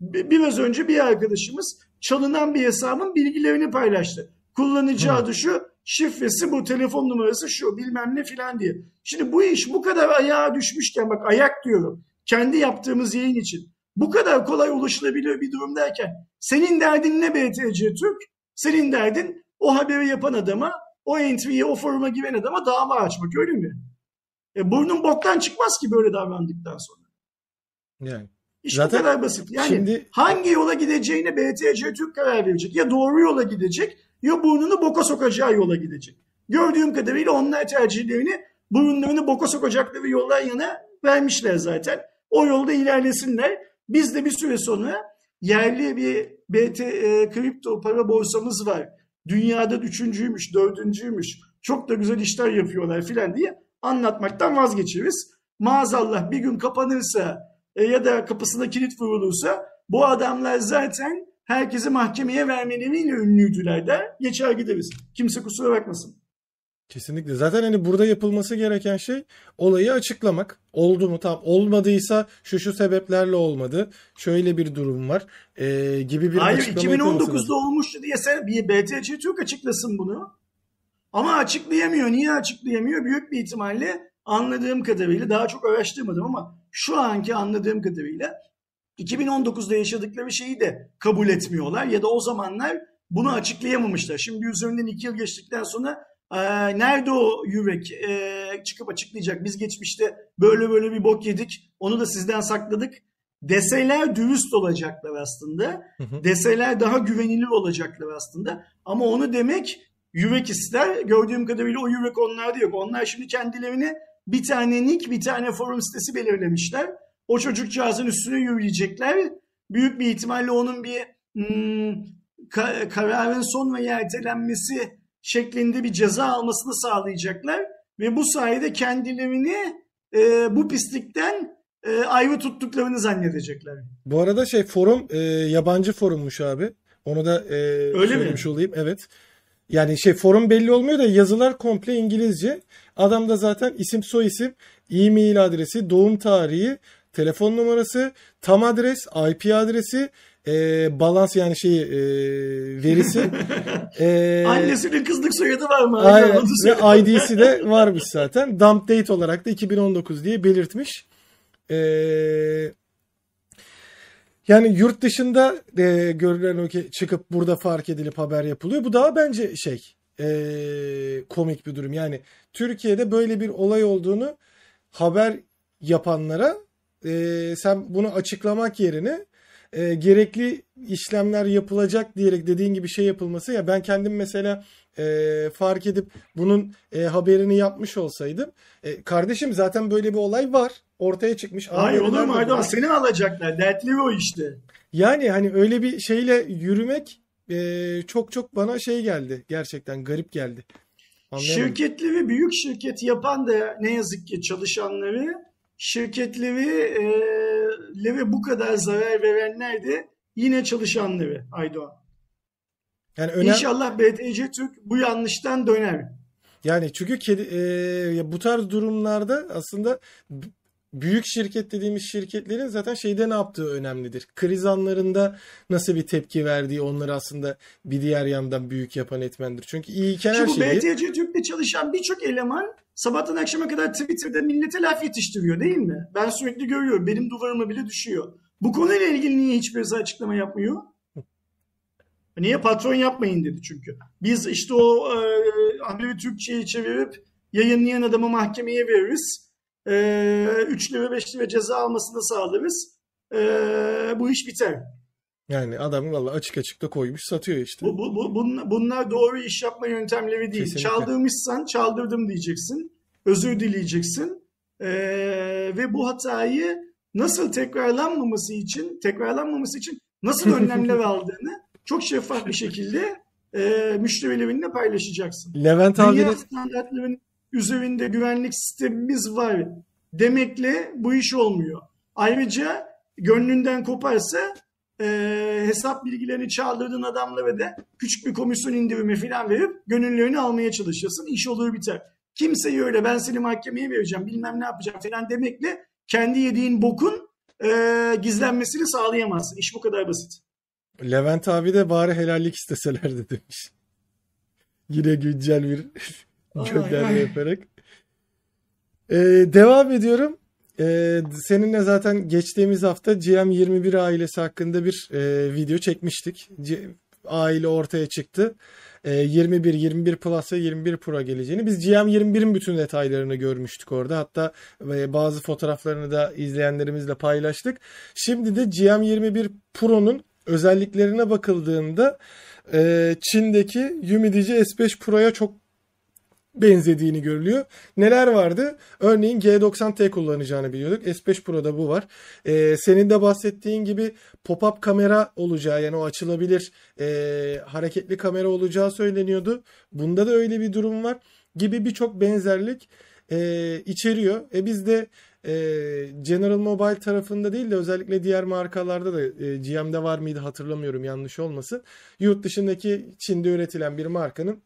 Bi- Biraz önce bir arkadaşımız çalınan bir hesabın bilgilerini paylaştı. Kullanıcı Hı. adı şu, şifresi bu, telefon numarası şu, bilmem ne filan diye. Şimdi bu iş bu kadar ayağa düşmüşken bak ayak diyorum. Kendi yaptığımız yayın için. Bu kadar kolay ulaşılabilir bir durum derken senin derdin ne BTC Türk? Senin derdin o haberi yapan adama, o entry'ye, o foruma giren adama dava açmak öyle mi? E, burnun boktan çıkmaz ki böyle davrandıktan sonra. Yani. İş Zaten bu kadar basit. Yani şimdi- hangi yola gideceğine BTC Türk karar verecek. Ya doğru yola gidecek ya burnunu boka sokacağı yola gidecek. Gördüğüm kadarıyla onlar tercihlerini burunlarını boka sokacakları yollar yana vermişler zaten. O yolda ilerlesinler. Biz de bir süre sonra yerli bir BT e, kripto para borsamız var. Dünyada üçüncüymüş, dördüncüymüş. Çok da güzel işler yapıyorlar filan diye anlatmaktan vazgeçeriz. Maazallah bir gün kapanırsa e, ya da kapısına kilit vurulursa bu adamlar zaten herkesi mahkemeye vermeleriyle ünlüydüler der. Geçer gideriz. Kimse kusura bakmasın. Kesinlikle. Zaten hani burada yapılması gereken şey olayı açıklamak. Oldu mu? Tamam. Olmadıysa şu şu sebeplerle olmadı. Şöyle bir durum var. Ee, gibi bir Hayır açıklama yapılması 2019'da lazım. olmuştu diye sen bir BTC Türk açıklasın bunu. Ama açıklayamıyor. Niye açıklayamıyor? Büyük bir ihtimalle anladığım kadarıyla daha çok araştırmadım ama şu anki anladığım kadarıyla 2019'da yaşadıkları şeyi de kabul etmiyorlar ya da o zamanlar bunu açıklayamamışlar. Şimdi üzerinden iki yıl geçtikten sonra e, nerede o yürek e, çıkıp açıklayacak? Biz geçmişte böyle böyle bir bok yedik onu da sizden sakladık deseler dürüst olacaklar aslında. Deseler daha güvenilir olacaklar aslında. Ama onu demek yürek ister. Gördüğüm kadarıyla o yürek onlarda yok. Onlar şimdi kendilerine bir tane nick, bir tane forum sitesi belirlemişler. O çocukcağızın üstüne yürüyecekler. Büyük bir ihtimalle onun bir hmm, ka- kararın son ve ertelenmesi şeklinde bir ceza almasını sağlayacaklar. Ve bu sayede kendilerini e, bu pislikten e, ayrı tuttuklarını zannedecekler. Bu arada şey forum e, yabancı forummuş abi. Onu da e, mi? söylemiş olayım. Evet. Yani şey forum belli olmuyor da yazılar komple İngilizce. Adam da zaten isim soyisim, e-mail adresi, doğum tarihi, telefon numarası, tam adres, IP adresi, e, balans yani şey e, verisi. (laughs) e, Annesinin kızlık soyadı var mı? Aynen. Ve ID'si de varmış zaten. Dump date olarak da 2019 diye belirtmiş. Ee, yani yurt dışında e, görülen ki çıkıp burada fark edilip haber yapılıyor. Bu daha bence şey e, komik bir durum. Yani Türkiye'de böyle bir olay olduğunu haber yapanlara e, sen bunu açıklamak yerine e, gerekli işlemler yapılacak diyerek dediğin gibi şey yapılması ya ben kendim mesela e, fark edip bunun e, haberini yapmış olsaydım e, kardeşim zaten böyle bir olay var ortaya çıkmış. Hayır olur mu bu? Seni alacaklar. Dertli o işte. Yani hani öyle bir şeyle yürümek e, çok çok bana şey geldi gerçekten garip geldi. Anlayamadım. Şirketleri büyük şirket yapan da ne yazık ki çalışanları, şirketleri e, lere bu kadar zarar verenler de yine çalışanları Aydoğan. Yani önem İnşallah BTC Türk bu yanlıştan döner. yani çünkü kedi, e, bu tarz durumlarda aslında büyük şirket dediğimiz şirketlerin zaten şeyde ne yaptığı önemlidir. Kriz anlarında nasıl bir tepki verdiği onları aslında bir diğer yandan büyük yapan etmendir. Çünkü iyiyken her Şimdi bu şeyi BTC Türk'te çalışan birçok eleman sabahtan akşama kadar Twitter'da millete laf yetiştiriyor değil mi? Ben sürekli görüyorum. Benim duvarıma bile düşüyor. Bu konuyla ilgili niye hiçbirisi açıklama yapmıyor? Niye patron yapmayın dedi çünkü. Biz işte o e, haberi Türkçe'ye çevirip yayınlayan adamı mahkemeye veririz. E, 3 lira 5 lira ceza almasını sağlarız. E, bu iş biter. yani adam valla açık açık da koymuş satıyor işte. Bu, bu, bu- bun- bunlar doğru iş yapma yöntemleri değil. Kesinlikle. Çaldırmışsan çaldırdım diyeceksin. Özür dileyeceksin. Ee, ve bu hatayı nasıl tekrarlanmaması için tekrarlanmaması için nasıl önlemler (laughs) aldığını çok şeffaf bir şekilde e, müşterilerinle paylaşacaksın. Levent Dünya abinin standartlarının üzerinde güvenlik sistemimiz var demekle bu iş olmuyor. Ayrıca gönlünden koparsa e, hesap bilgilerini çaldırdığın adamlara da küçük bir komisyon indirimi falan verip gönüllerini almaya çalışırsın. İş olur biter. Kimseyi öyle ben seni mahkemeye vereceğim bilmem ne yapacağım falan demekle kendi yediğin bokun e, gizlenmesini sağlayamazsın. İş bu kadar basit. Levent abi de bari helallik isteselerdi demiş. Yine güncel bir gönderme yaparak. Ee, devam ediyorum. Ee, seninle zaten geçtiğimiz hafta GM21 ailesi hakkında bir e, video çekmiştik. C- aile ortaya çıktı. Ee, 21, 21 Plus ve 21 Pro geleceğini. Biz GM21'in bütün detaylarını görmüştük orada. Hatta e, bazı fotoğraflarını da izleyenlerimizle paylaştık. Şimdi de GM21 Pro'nun özelliklerine bakıldığında e, Çin'deki Yumidici S5 Pro'ya çok benzediğini görülüyor. Neler vardı? Örneğin G90T kullanacağını biliyorduk. S5 Pro'da bu var. Ee, senin de bahsettiğin gibi pop-up kamera olacağı yani o açılabilir e, hareketli kamera olacağı söyleniyordu. Bunda da öyle bir durum var gibi birçok benzerlik e, içeriyor. E biz de e, General Mobile tarafında değil de özellikle diğer markalarda da e, GM'de var mıydı hatırlamıyorum yanlış olmasın. Yurt dışındaki Çin'de üretilen bir markanın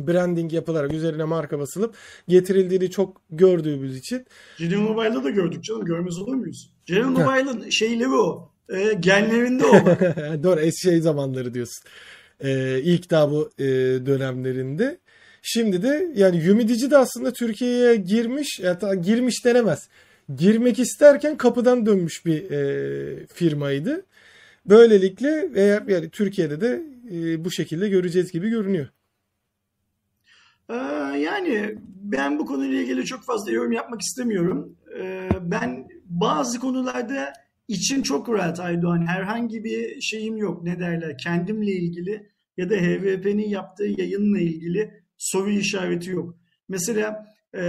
branding yapılarak üzerine marka basılıp getirildiğini çok gördüğümüz için General Mobile'da da gördük canım. Görmez olur muyuz? General Mobile'ın şeyleri o. E, genlerinde o. (laughs) Doğru eski şey zamanları diyorsun. Ee, ilk daha bu e, dönemlerinde. Şimdi de yani Yumidici de aslında Türkiye'ye girmiş, ya ta- girmiş denemez. Girmek isterken kapıdan dönmüş bir e, firmaydı. Böylelikle eğer yani Türkiye'de de e, bu şekilde göreceğiz gibi görünüyor. Ee, yani ben bu konuyla ilgili çok fazla yorum yapmak istemiyorum. Ee, ben bazı konularda içim çok rahat Aydoğan. Herhangi bir şeyim yok. Ne derler? Kendimle ilgili ya da HVP'nin yaptığı yayınla ilgili soru işareti yok. Mesela e,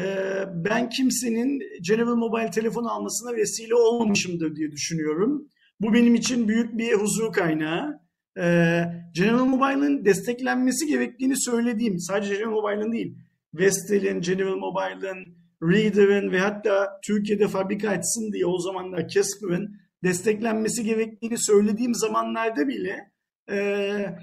ben kimsenin General Mobile telefon almasına vesile olmamışımdır diye düşünüyorum. Bu benim için büyük bir huzur kaynağı. Ee, General Mobile'ın desteklenmesi gerektiğini söylediğim, sadece General Mobile'ın değil, Vestel'in, General Mobile'ın, Reader'ın ve hatta Türkiye'de fabrika açsın diye o zamanlar Casper'ın desteklenmesi gerektiğini söylediğim zamanlarda bile e,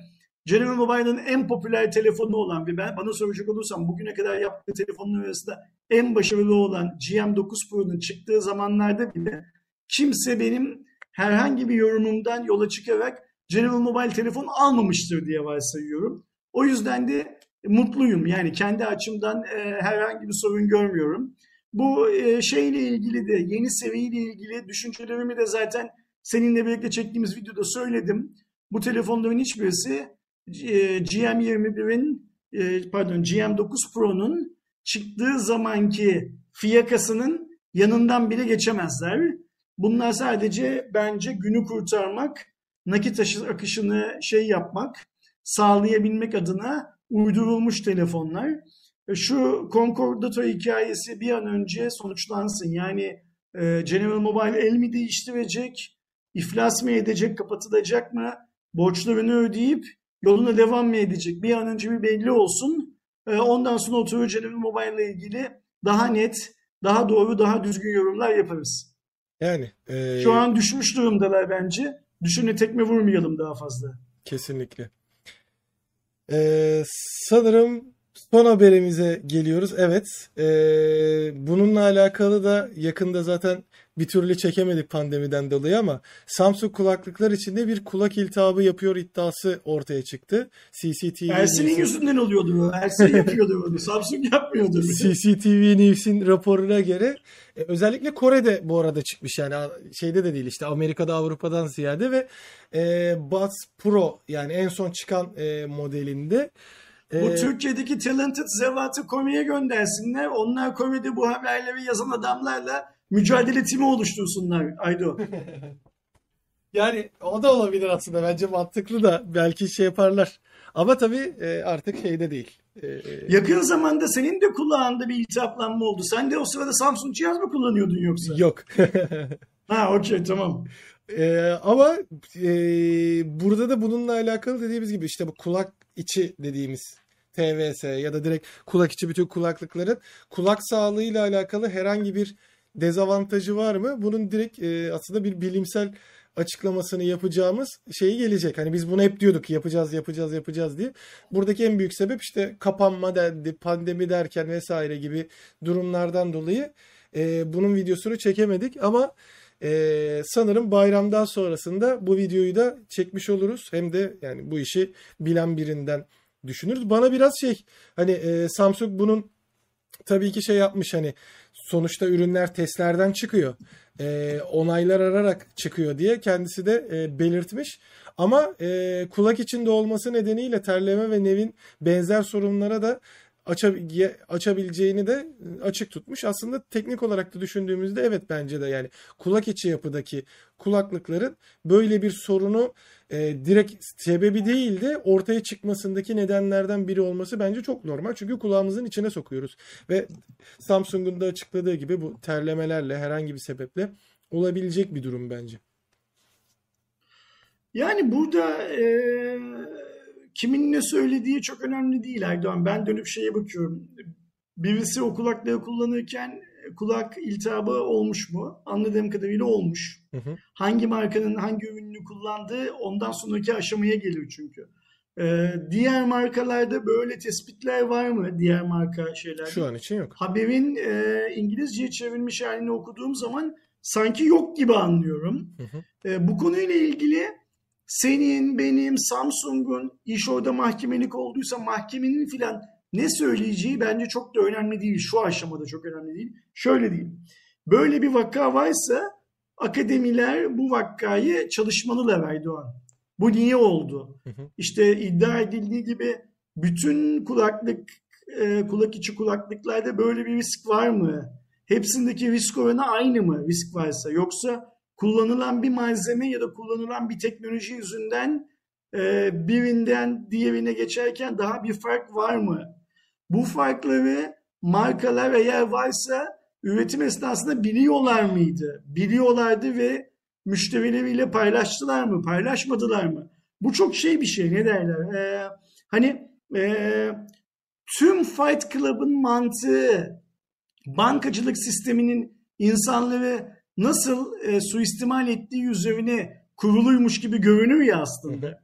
General Mobile'ın en popüler telefonu olan ve ben bana soracak olursam bugüne kadar yaptığı telefonlar arasında en başarılı olan GM9 Pro'nun çıktığı zamanlarda bile kimse benim herhangi bir yorumumdan yola çıkarak General Mobile telefon almamıştır diye varsayıyorum. O yüzden de mutluyum. Yani kendi açımdan e, herhangi bir sorun görmüyorum. Bu e, şeyle ilgili de yeni seviyeyle ilgili düşüncelerimi de zaten seninle birlikte çektiğimiz videoda söyledim. Bu telefonların hiçbirisi e, GM21'in e, pardon GM9 Pro'nun çıktığı zamanki fiyakasının yanından bile geçemezler. Bunlar sadece bence günü kurtarmak, nakit akışını şey yapmak, sağlayabilmek adına uydurulmuş telefonlar. E, Şu Concordato hikayesi bir an önce sonuçlansın. Yani e, General Mobile el mi değiştirecek, iflas mı edecek, kapatılacak mı, borçlarını ödeyip yoluna devam mı edecek? Bir an önce bir belli olsun. E, ondan sonra oturur Cenevre Mobile ile ilgili daha net, daha doğru, daha düzgün yorumlar yaparız. Yani e, Şu an düşmüş durumdalar bence. Düşüne tekme vurmayalım daha fazla. kesinlikle. E, sanırım son haberimize geliyoruz. Evet, e, bununla alakalı da yakında zaten bir türlü çekemedik pandemiden dolayı ama Samsung kulaklıklar içinde bir kulak iltihabı yapıyor iddiası ortaya çıktı. CCTV Ersin'in News'un- yüzünden oluyordu bu. Ersin (laughs) yapıyordu bunu. Samsung yapmıyordu. CCTV News'in raporuna göre e, özellikle Kore'de bu arada çıkmış yani şeyde de değil işte Amerika'da Avrupa'dan ziyade ve e, Buds Pro yani en son çıkan e, modelinde Bu e, Türkiye'deki talented zevatı Kore'ye göndersinler. Onlar Kore'de bu haberleri yazan adamlarla mücadele timi oluştursunlar Aydo. (laughs) yani o da olabilir aslında bence mantıklı da belki şey yaparlar. Ama tabii e, artık şeyde değil. E, Yakın zamanda senin de kulağında bir iltihaplanma oldu. Sen de o sırada Samsung cihaz mı kullanıyordun yoksa? yok. (laughs) Ha okey tamam. Ee, ama e, burada da bununla alakalı dediğimiz gibi işte bu kulak içi dediğimiz TVS ya da direkt kulak içi bütün kulaklıkların kulak sağlığıyla alakalı herhangi bir dezavantajı var mı? Bunun direkt e, aslında bir bilimsel açıklamasını yapacağımız şeyi gelecek. Hani biz bunu hep diyorduk yapacağız yapacağız yapacağız diye. Buradaki en büyük sebep işte kapanma dendi, pandemi derken vesaire gibi durumlardan dolayı e, bunun videosunu çekemedik ama ee, sanırım bayramdan sonrasında bu videoyu da çekmiş oluruz. Hem de yani bu işi bilen birinden düşünürüz. Bana biraz şey hani e, Samsung bunun tabii ki şey yapmış hani sonuçta ürünler testlerden çıkıyor. E, onaylar ararak çıkıyor diye kendisi de e, belirtmiş. Ama e, kulak içinde olması nedeniyle terleme ve nevin benzer sorunlara da açabileceğini de açık tutmuş. Aslında teknik olarak da düşündüğümüzde evet bence de yani kulak içi yapıdaki kulaklıkların böyle bir sorunu e, direkt sebebi değil de ortaya çıkmasındaki nedenlerden biri olması bence çok normal. Çünkü kulağımızın içine sokuyoruz. Ve Samsung'un da açıkladığı gibi bu terlemelerle herhangi bir sebeple olabilecek bir durum bence. Yani burada e, kimin ne söylediği çok önemli değil Erdoğan. Ben dönüp şeye bakıyorum. Birisi o kulaklığı kullanırken kulak iltihabı olmuş mu? Anladığım kadarıyla olmuş. Hı hı. Hangi markanın hangi ürününü kullandığı ondan sonraki aşamaya geliyor çünkü. E, diğer markalarda böyle tespitler var mı? Diğer marka şeyler. Şu an için yok. Haberin e, İngilizceye çevrilmiş halini okuduğum zaman sanki yok gibi anlıyorum. Hı hı. E, bu konuyla ilgili senin, benim, Samsung'un iş orada mahkemelik olduysa mahkemenin filan ne söyleyeceği bence çok da önemli değil. Şu aşamada çok önemli değil. Şöyle diyeyim. Böyle bir vaka varsa akademiler bu vakayı çalışmalılar Erdoğan. Bu niye oldu? Hı hı. İşte iddia edildiği gibi bütün kulaklık e, kulak içi kulaklıklarda böyle bir risk var mı? Hepsindeki risk oranı aynı mı risk varsa? Yoksa kullanılan bir malzeme ya da kullanılan bir teknoloji yüzünden e, birinden diğerine geçerken daha bir fark var mı? Bu farkları markalar eğer varsa üretim esnasında biliyorlar mıydı? Biliyorlardı ve müşterileriyle paylaştılar mı? Paylaşmadılar mı? Bu çok şey bir şey ne derler? Ee, hani e, tüm Fight Club'ın mantığı bankacılık sisteminin insanları nasıl e, suistimal ettiği üzerine kuruluymuş gibi görünüyor ya aslında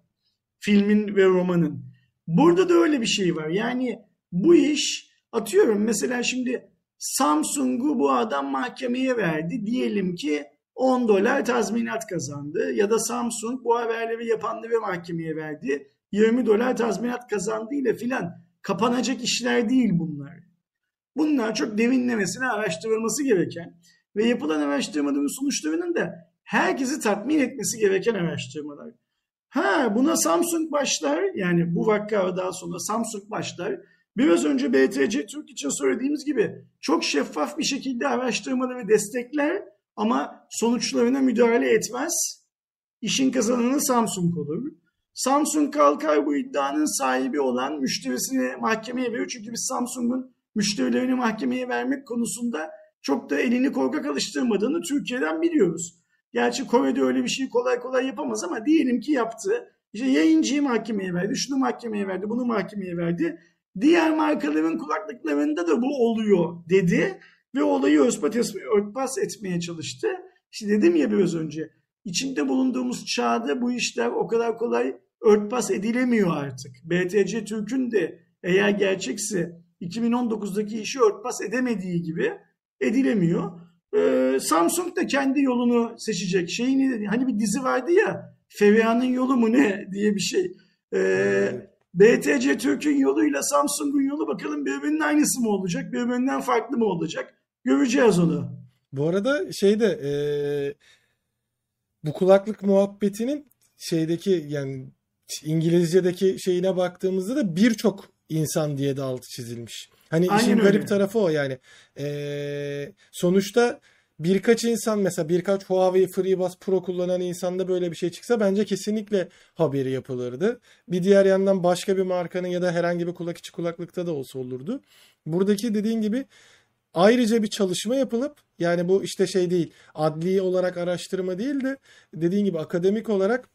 filmin ve romanın. Burada da öyle bir şey var. Yani bu iş atıyorum mesela şimdi Samsung'u bu adam mahkemeye verdi. Diyelim ki 10 dolar tazminat kazandı. Ya da Samsung bu haberleri yapanları mahkemeye verdi. 20 dolar tazminat kazandı ile filan kapanacak işler değil bunlar. Bunlar çok derinlemesine araştırılması gereken ve yapılan araştırmaların sonuçlarının da herkesi tatmin etmesi gereken araştırmalar. Ha buna Samsung başlar yani bu vakka daha sonra Samsung başlar. Biraz önce BTC Türk için söylediğimiz gibi çok şeffaf bir şekilde araştırmaları destekler ama sonuçlarına müdahale etmez. İşin kazananı Samsung olur. Samsung kalkar bu iddianın sahibi olan müşterisini mahkemeye verir. Çünkü biz Samsung'un müşterilerini mahkemeye vermek konusunda çok da elini korkak alıştırmadığını Türkiye'den biliyoruz. Gerçi Kore'de öyle bir şey kolay kolay yapamaz ama diyelim ki yaptı. İşte yayıncıyı mahkemeye verdi, şunu mahkemeye verdi, bunu mahkemeye verdi. Diğer markaların kulaklıklarında da bu oluyor dedi ve olayı örtbas, etmeye çalıştı. İşte dedim ya biraz önce içinde bulunduğumuz çağda bu işler o kadar kolay örtbas edilemiyor artık. BTC Türk'ün de eğer gerçekse 2019'daki işi örtbas edemediği gibi edilemiyor. Ee, Samsung da kendi yolunu seçecek. Şeyini hani bir dizi vardı ya Feriha'nın yolu mu ne (laughs) diye bir şey. Ee, BTC Türk'ün yoluyla Samsung'un yolu bakalım birbirinin aynısı mı olacak, birbirinden farklı mı olacak? Göreceğiz onu. Bu arada şeyde e, bu kulaklık muhabbetinin şeydeki yani İngilizce'deki şeyine baktığımızda da birçok insan diye de altı çizilmiş. Hani Aynen işin öyle. garip tarafı o yani. E, sonuçta birkaç insan mesela birkaç Huawei FreeBuds Pro kullanan insanda böyle bir şey çıksa bence kesinlikle haberi yapılırdı. Bir diğer yandan başka bir markanın ya da herhangi bir kulak içi kulaklıkta da olsa olurdu. Buradaki dediğin gibi ayrıca bir çalışma yapılıp yani bu işte şey değil adli olarak araştırma değil de dediğin gibi akademik olarak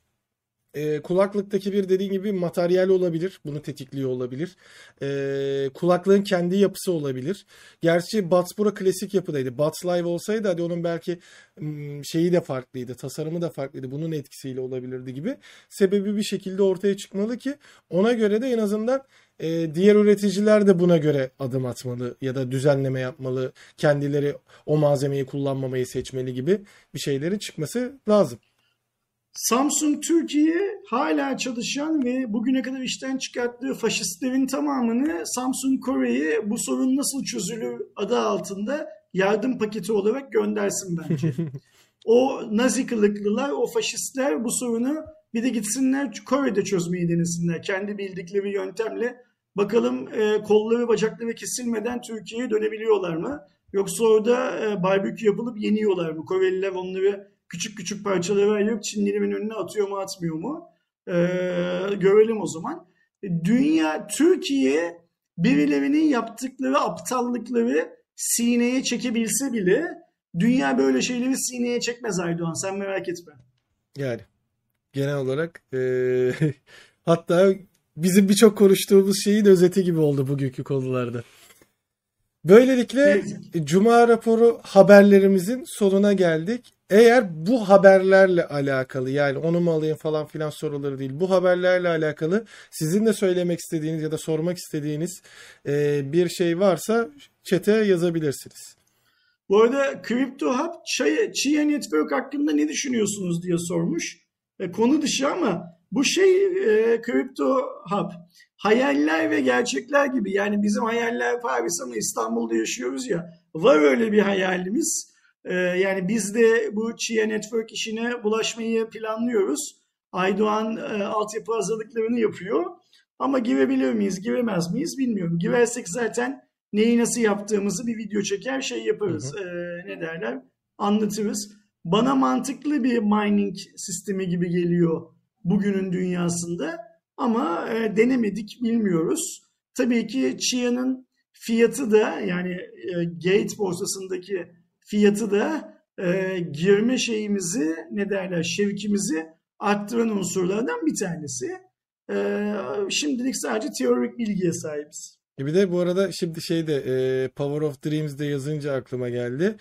e, kulaklıktaki bir dediğin gibi materyal olabilir. Bunu tetikliyor olabilir. E, kulaklığın kendi yapısı olabilir. Gerçi Buds Pro klasik yapıdaydı. Buds Live olsaydı hadi onun belki mm, şeyi de farklıydı. Tasarımı da farklıydı. Bunun etkisiyle olabilirdi gibi. Sebebi bir şekilde ortaya çıkmalı ki ona göre de en azından e, diğer üreticiler de buna göre adım atmalı ya da düzenleme yapmalı. Kendileri o malzemeyi kullanmamayı seçmeli gibi bir şeylerin çıkması lazım. Samsung Türkiye hala çalışan ve bugüne kadar işten çıkarttığı faşistlerin tamamını Samsung Kore'ye bu sorun nasıl çözülür adı altında yardım paketi olarak göndersin bence. (laughs) o nazi kılıklılar, o faşistler bu sorunu bir de gitsinler Kore'de çözmeyi denesinler. Kendi bildikleri yöntemle bakalım e, kolları bacakları kesilmeden Türkiye'ye dönebiliyorlar mı? Yoksa orada e, barbekü yapılıp yeniyorlar mı? Koreliler onları küçük küçük parçalara ayırıp Çinlilerin önüne atıyor mu atmıyor mu? E, görelim o zaman. Dünya, Türkiye birilerinin yaptıkları aptallıkları sineye çekebilse bile dünya böyle şeyleri sineye çekmez Aydoğan. Sen merak etme. Yani genel olarak eee, (laughs) hatta bizim birçok konuştuğumuz şeyin özeti gibi oldu bugünkü konularda. Böylelikle. Cuma raporu haberlerimizin sonuna geldik. Eğer bu haberlerle alakalı yani onu mu alayım falan filan soruları değil. Bu haberlerle alakalı sizin de söylemek istediğiniz ya da sormak istediğiniz eee, bir şey varsa chat'e yazabilirsiniz. Bu arada Crypto Hub Chia Network hakkında ne düşünüyorsunuz diye sormuş. E, konu dışı ama bu şey e, Crypto Hub hayaller ve gerçekler gibi. Yani bizim hayaller Paris ama İstanbul'da yaşıyoruz ya. Var öyle bir hayalimiz. E, yani biz de bu Chia Network işine bulaşmayı planlıyoruz. Aydoğan e, altyapı hazırlıklarını yapıyor. Ama girebilir miyiz, giremez miyiz bilmiyorum. Girersek zaten neyi nasıl yaptığımızı bir video çeker şey yaparız. Ee, ne derler? Anlatırız. Bana mantıklı bir mining sistemi gibi geliyor bugünün dünyasında. Ama e, denemedik, bilmiyoruz. Tabii ki Chia'nın fiyatı da yani e, Gate borsasındaki fiyatı da e, girme şeyimizi ne derler şevkimizi arttıran unsurlardan bir tanesi. E, şimdilik sadece teorik bilgiye sahibiz. E Bir de bu arada şimdi şey de e, Power of Dreams'de yazınca aklıma geldi.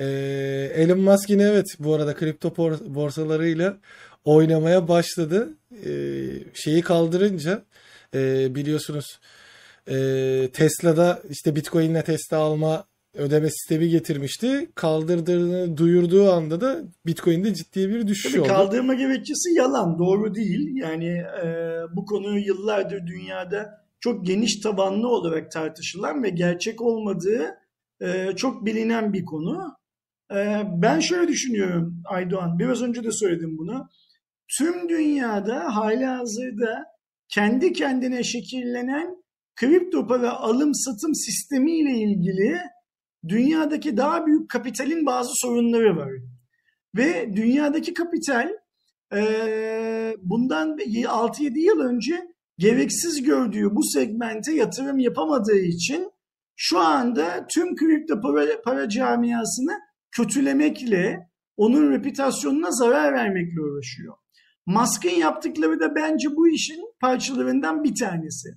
E, Elon Musk yine evet bu arada kripto borsalarıyla oynamaya başladı. E, şeyi kaldırınca e, biliyorsunuz e, Tesla'da işte Bitcoin'le Tesla alma ödeme sistemi getirmişti. Kaldırdığını duyurduğu anda da Bitcoin'de ciddi bir düşüş Tabii oldu. kaldırma gerekçesi yalan, doğru değil. Yani e, bu konu yıllardır dünyada çok geniş tabanlı olarak tartışılan ve gerçek olmadığı e, çok bilinen bir konu. E, ben şöyle düşünüyorum Aydoğan, biraz önce de söyledim bunu. Tüm dünyada hala hazırda kendi kendine şekillenen kripto para alım satım sistemiyle ilgili dünyadaki daha büyük kapitalin bazı sorunları var. Ve dünyadaki kapital eee, bundan 6-7 yıl önce gereksiz gördüğü bu segmente yatırım yapamadığı için şu anda tüm kripto para, para camiasını kötülemekle, onun reputasyonuna zarar vermekle uğraşıyor. Musk'ın yaptıkları da bence bu işin parçalarından bir tanesi.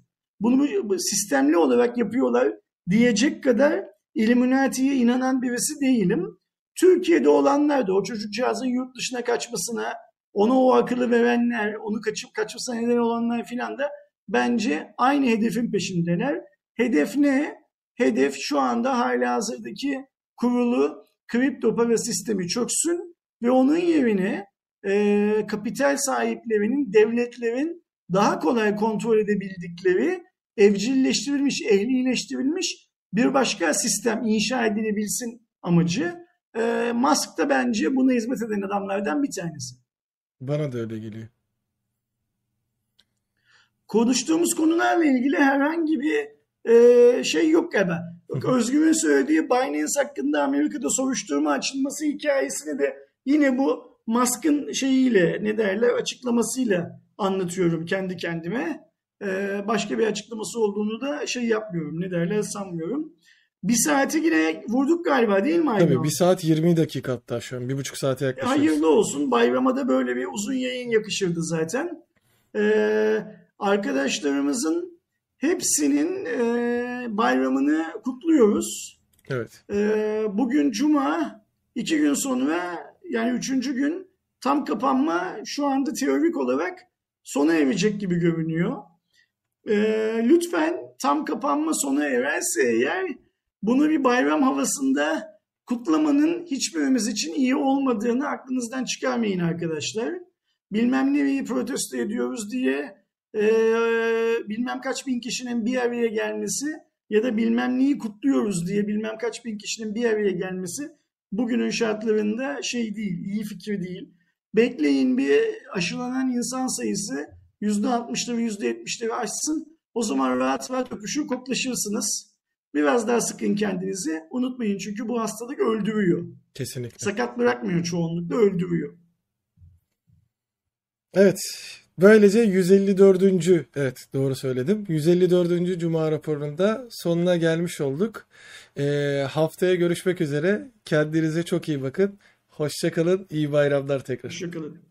bunu bu- bu sistemli olarak yapıyorlar diyecek kadar Illuminati'ye inanan birisi değilim. Türkiye'de olanlar da o çocukcağızın yurt dışına kaçmasına, ona o akıllı verenler, onu kaçıp kaçmasına neden olanlar filan da bence aynı hedefin peşindeler. Hedef ne? Hedef şu anda hala hazırdaki kurulu kripto para sistemi çöksün ve onun yerine e, kapital sahiplerinin, devletlerin daha kolay kontrol edebildikleri evcilleştirilmiş, ehlileştirilmiş bir başka sistem inşa edilebilsin amacı. E, Musk da bence buna hizmet eden adamlardan bir tanesi. Bana da öyle geliyor. Konuştuğumuz konularla ilgili herhangi bir e, şey yok galiba. Özgür'ün söylediği Binance hakkında Amerika'da soruşturma açılması hikayesini de yine bu Musk'ın şeyiyle ne derler açıklamasıyla anlatıyorum kendi kendime. E, başka bir açıklaması olduğunu da şey yapmıyorum ne derler sanmıyorum. Bir saati yine vurduk galiba değil mi Aydan? Tabii 1 saat 20 dakika hatta şu an. Bir buçuk saate yaklaşıyoruz. Hayırlı olsun. Bayrama da böyle bir uzun yayın yakışırdı zaten. Ee, arkadaşlarımızın hepsinin e, bayramını kutluyoruz. Evet. Ee, bugün Cuma, iki gün sonra yani üçüncü gün tam kapanma şu anda teorik olarak sona erecek gibi görünüyor. Ee, lütfen tam kapanma sona ererse eğer bunu bir bayram havasında kutlamanın hiçbirimiz için iyi olmadığını aklınızdan çıkarmayın arkadaşlar. Bilmem neyi protesto ediyoruz diye e, bilmem kaç bin kişinin bir araya gelmesi ya da bilmem neyi kutluyoruz diye bilmem kaç bin kişinin bir araya gelmesi bugünün şartlarında şey değil, iyi fikir değil. Bekleyin bir aşılanan insan sayısı %60'ları %70'leri aşsın. O zaman rahat rahat öpüşür koklaşırsınız. Biraz daha sıkın kendinizi. Unutmayın çünkü bu hastalık öldürüyor. Kesinlikle. Sakat bırakmıyor çoğunlukla öldürüyor. Evet. Böylece 154. Evet doğru söyledim. 154. Cuma raporunda sonuna gelmiş olduk. Ee, haftaya görüşmek üzere. Kendinize çok iyi bakın. Hoşçakalın. İyi bayramlar tekrar. Hoşçakalın.